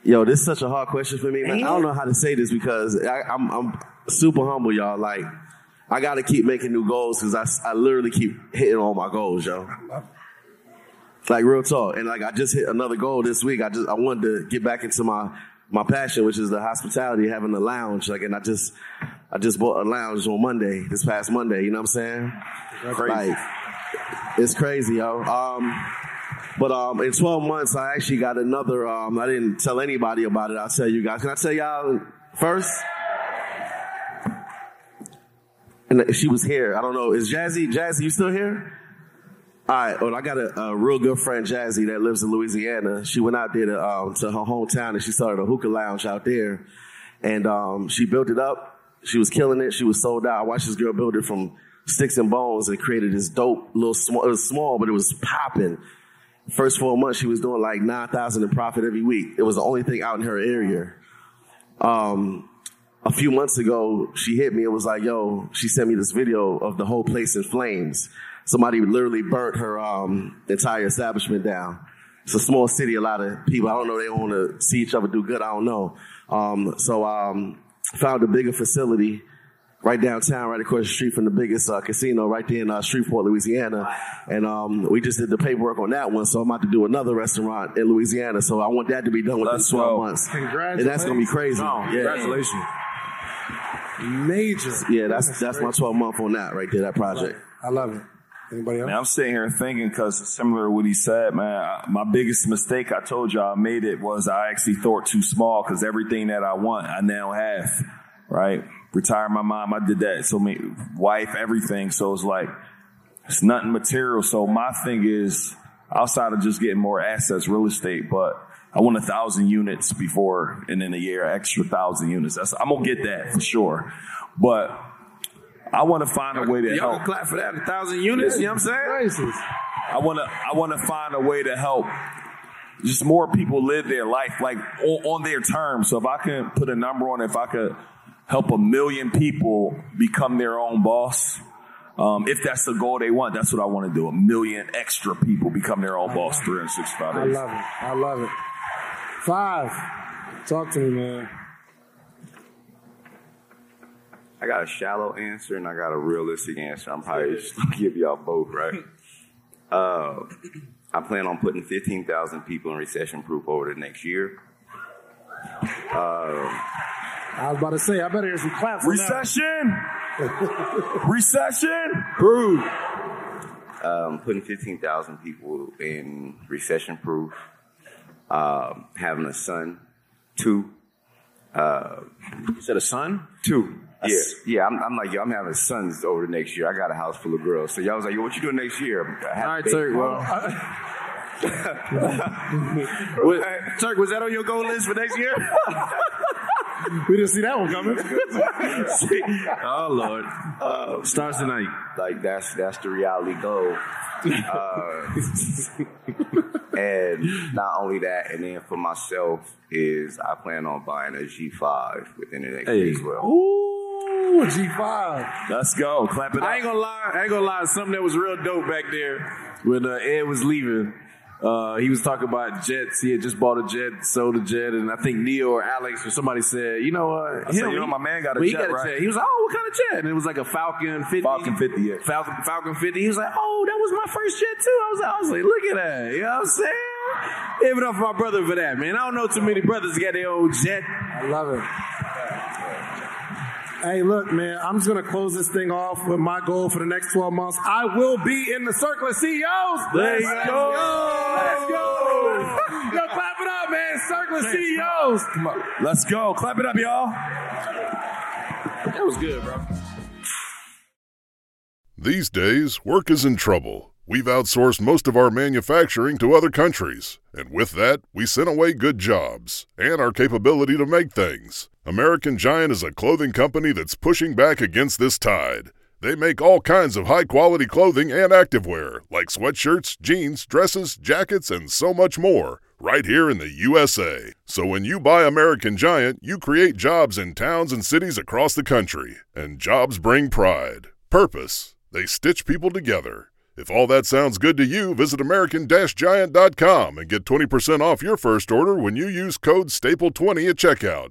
S2: Yo, this is such a hard question for me. man. I don't know how to say this because I, I'm, I'm super humble, y'all. Like, I got to keep making new goals because I, I literally keep hitting all my goals, yo. Like real talk, and like I just hit another goal this week. I just I wanted to get back into my my passion, which is the hospitality, having a lounge. Like, and I just I just bought a lounge on Monday, this past Monday. You know what I'm saying? Like, it's crazy, yo. Um, but um, in 12 months, I actually got another. Um, I didn't tell anybody about it. I'll tell you guys. Can I tell y'all first? And she was here. I don't know. Is Jazzy? Jazzy, you still here? All right. Well, I got a, a real good friend, Jazzy, that lives in Louisiana. She went out there to, um, to her hometown and she started a hookah lounge out there. And um, she built it up. She was killing it. She was sold out. I watched this girl build it from sticks and bones and created this dope little small. It was small, but it was popping. First four months, she was doing like nine thousand in profit every week. It was the only thing out in her area. Um, a few months ago, she hit me. It was like, yo, she sent me this video of the whole place in flames. Somebody literally burnt her um, entire establishment down. It's a small city. A lot of people, I don't know, they want to see each other do good. I don't know. Um, so um, found a bigger facility right downtown, right across the street from the biggest uh, casino right there in uh, Shreveport, Louisiana. And um, we just did the paperwork on that one. So I'm about to do another restaurant in Louisiana. So I want that to be done within
S1: Let's
S2: 12
S1: go.
S2: months. And that's going to be crazy.
S6: No,
S2: Yeah.
S6: congratulations.
S4: Major.
S2: Yeah, that's that's my 12 month on that right there, that project.
S4: I love it. Anybody else?
S1: Man, I'm sitting here thinking because similar to what he said, man, I, my biggest mistake I told you I made it was I actually thought too small because everything that I want I now have, right? Retire my mom, I did that. So me, wife, everything. So it's like it's nothing material. So my thing is outside of just getting more assets, real estate, but I want a thousand units before and in a year, extra thousand units. That's I'm gonna get that for sure, but. I want to find a way to
S6: Y'all
S1: help.
S6: can clap for that. A thousand units. You know what I'm saying?
S1: I want to I want to find a way to help just more people live their life like on, on their terms. So if I can put a number on, it, if I could help a million people become their own boss, um, if that's the goal they want, that's what I want to do. A million extra people become their own boss. Three hundred sixty-five
S4: I
S1: days.
S4: I love it. I love it. Five. Talk to me, man.
S5: I got a shallow answer and I got a realistic answer. I'm probably just gonna <laughs> give y'all both, right? <laughs> Uh, I plan on putting 15,000 people in recession proof over the next year. Uh,
S4: I was about to say, I better hear some claps. on that.
S1: Recession, <laughs> recession.
S5: proof. Um, putting 15,000 people in recession proof. Um, having a son. Two. Uh,
S6: You said a son?
S5: Two. Yeah, yeah. I'm, I'm like, yo, I'm having sons over the next year. I got a house full of girls. So y'all was like, yo, what you doing next year?
S6: All right, Turk. Well, <laughs> What- Turk, was that on your goal list for next year? <laughs>
S4: We didn't see that one coming. <laughs>
S6: oh Lord.
S5: Uh,
S6: Starts tonight.
S5: like that's that's the reality goal. Uh, and not only that, and then for myself is I plan on buying a G5 within the next year as well.
S4: Ooh, G5.
S1: Let's go. Clap it up.
S6: I ain't gonna lie. I ain't gonna lie. Something that was real dope back there when uh, Ed was leaving. Uh, he was talking about jets. He had just bought a jet, sold a jet, and I think Neil or Alex or somebody said, "You know, uh,
S1: I you know, my man got a
S6: well, he
S1: jet,
S6: got a
S1: right?
S6: jet." He was like, "Oh, what kind of jet?" And it was like a Falcon 50.
S1: Falcon 50, yeah.
S6: Falcon, Falcon 50. He was like, "Oh, that was my first jet too." I was like, "I was like, look at that." You know what I'm saying? Give it up for my brother for that, man. I don't know too many brothers that got their own jet.
S4: I love it. Hey, look, man, I'm just going to close this thing off with my goal for the next 12 months. I will be in the circle of CEOs.
S6: Let's
S4: Let's
S6: go.
S4: go. Let's go. Yo, clap it up, man. Circle of CEOs.
S1: Come on. Let's go. Clap it up, y'all.
S6: That was good, bro.
S10: These days, work is in trouble. We've outsourced most of our manufacturing to other countries, and with that, we sent away good jobs and our capability to make things. American Giant is a clothing company that's pushing back against this tide. They make all kinds of high quality clothing and activewear, like sweatshirts, jeans, dresses, jackets, and so much more, right here in the USA. So when you buy American Giant, you create jobs in towns and cities across the country. And jobs bring pride, purpose. They stitch people together. If all that sounds good to you, visit American-Giant.com and get 20% off your first order when you use code STAPLE20 at checkout.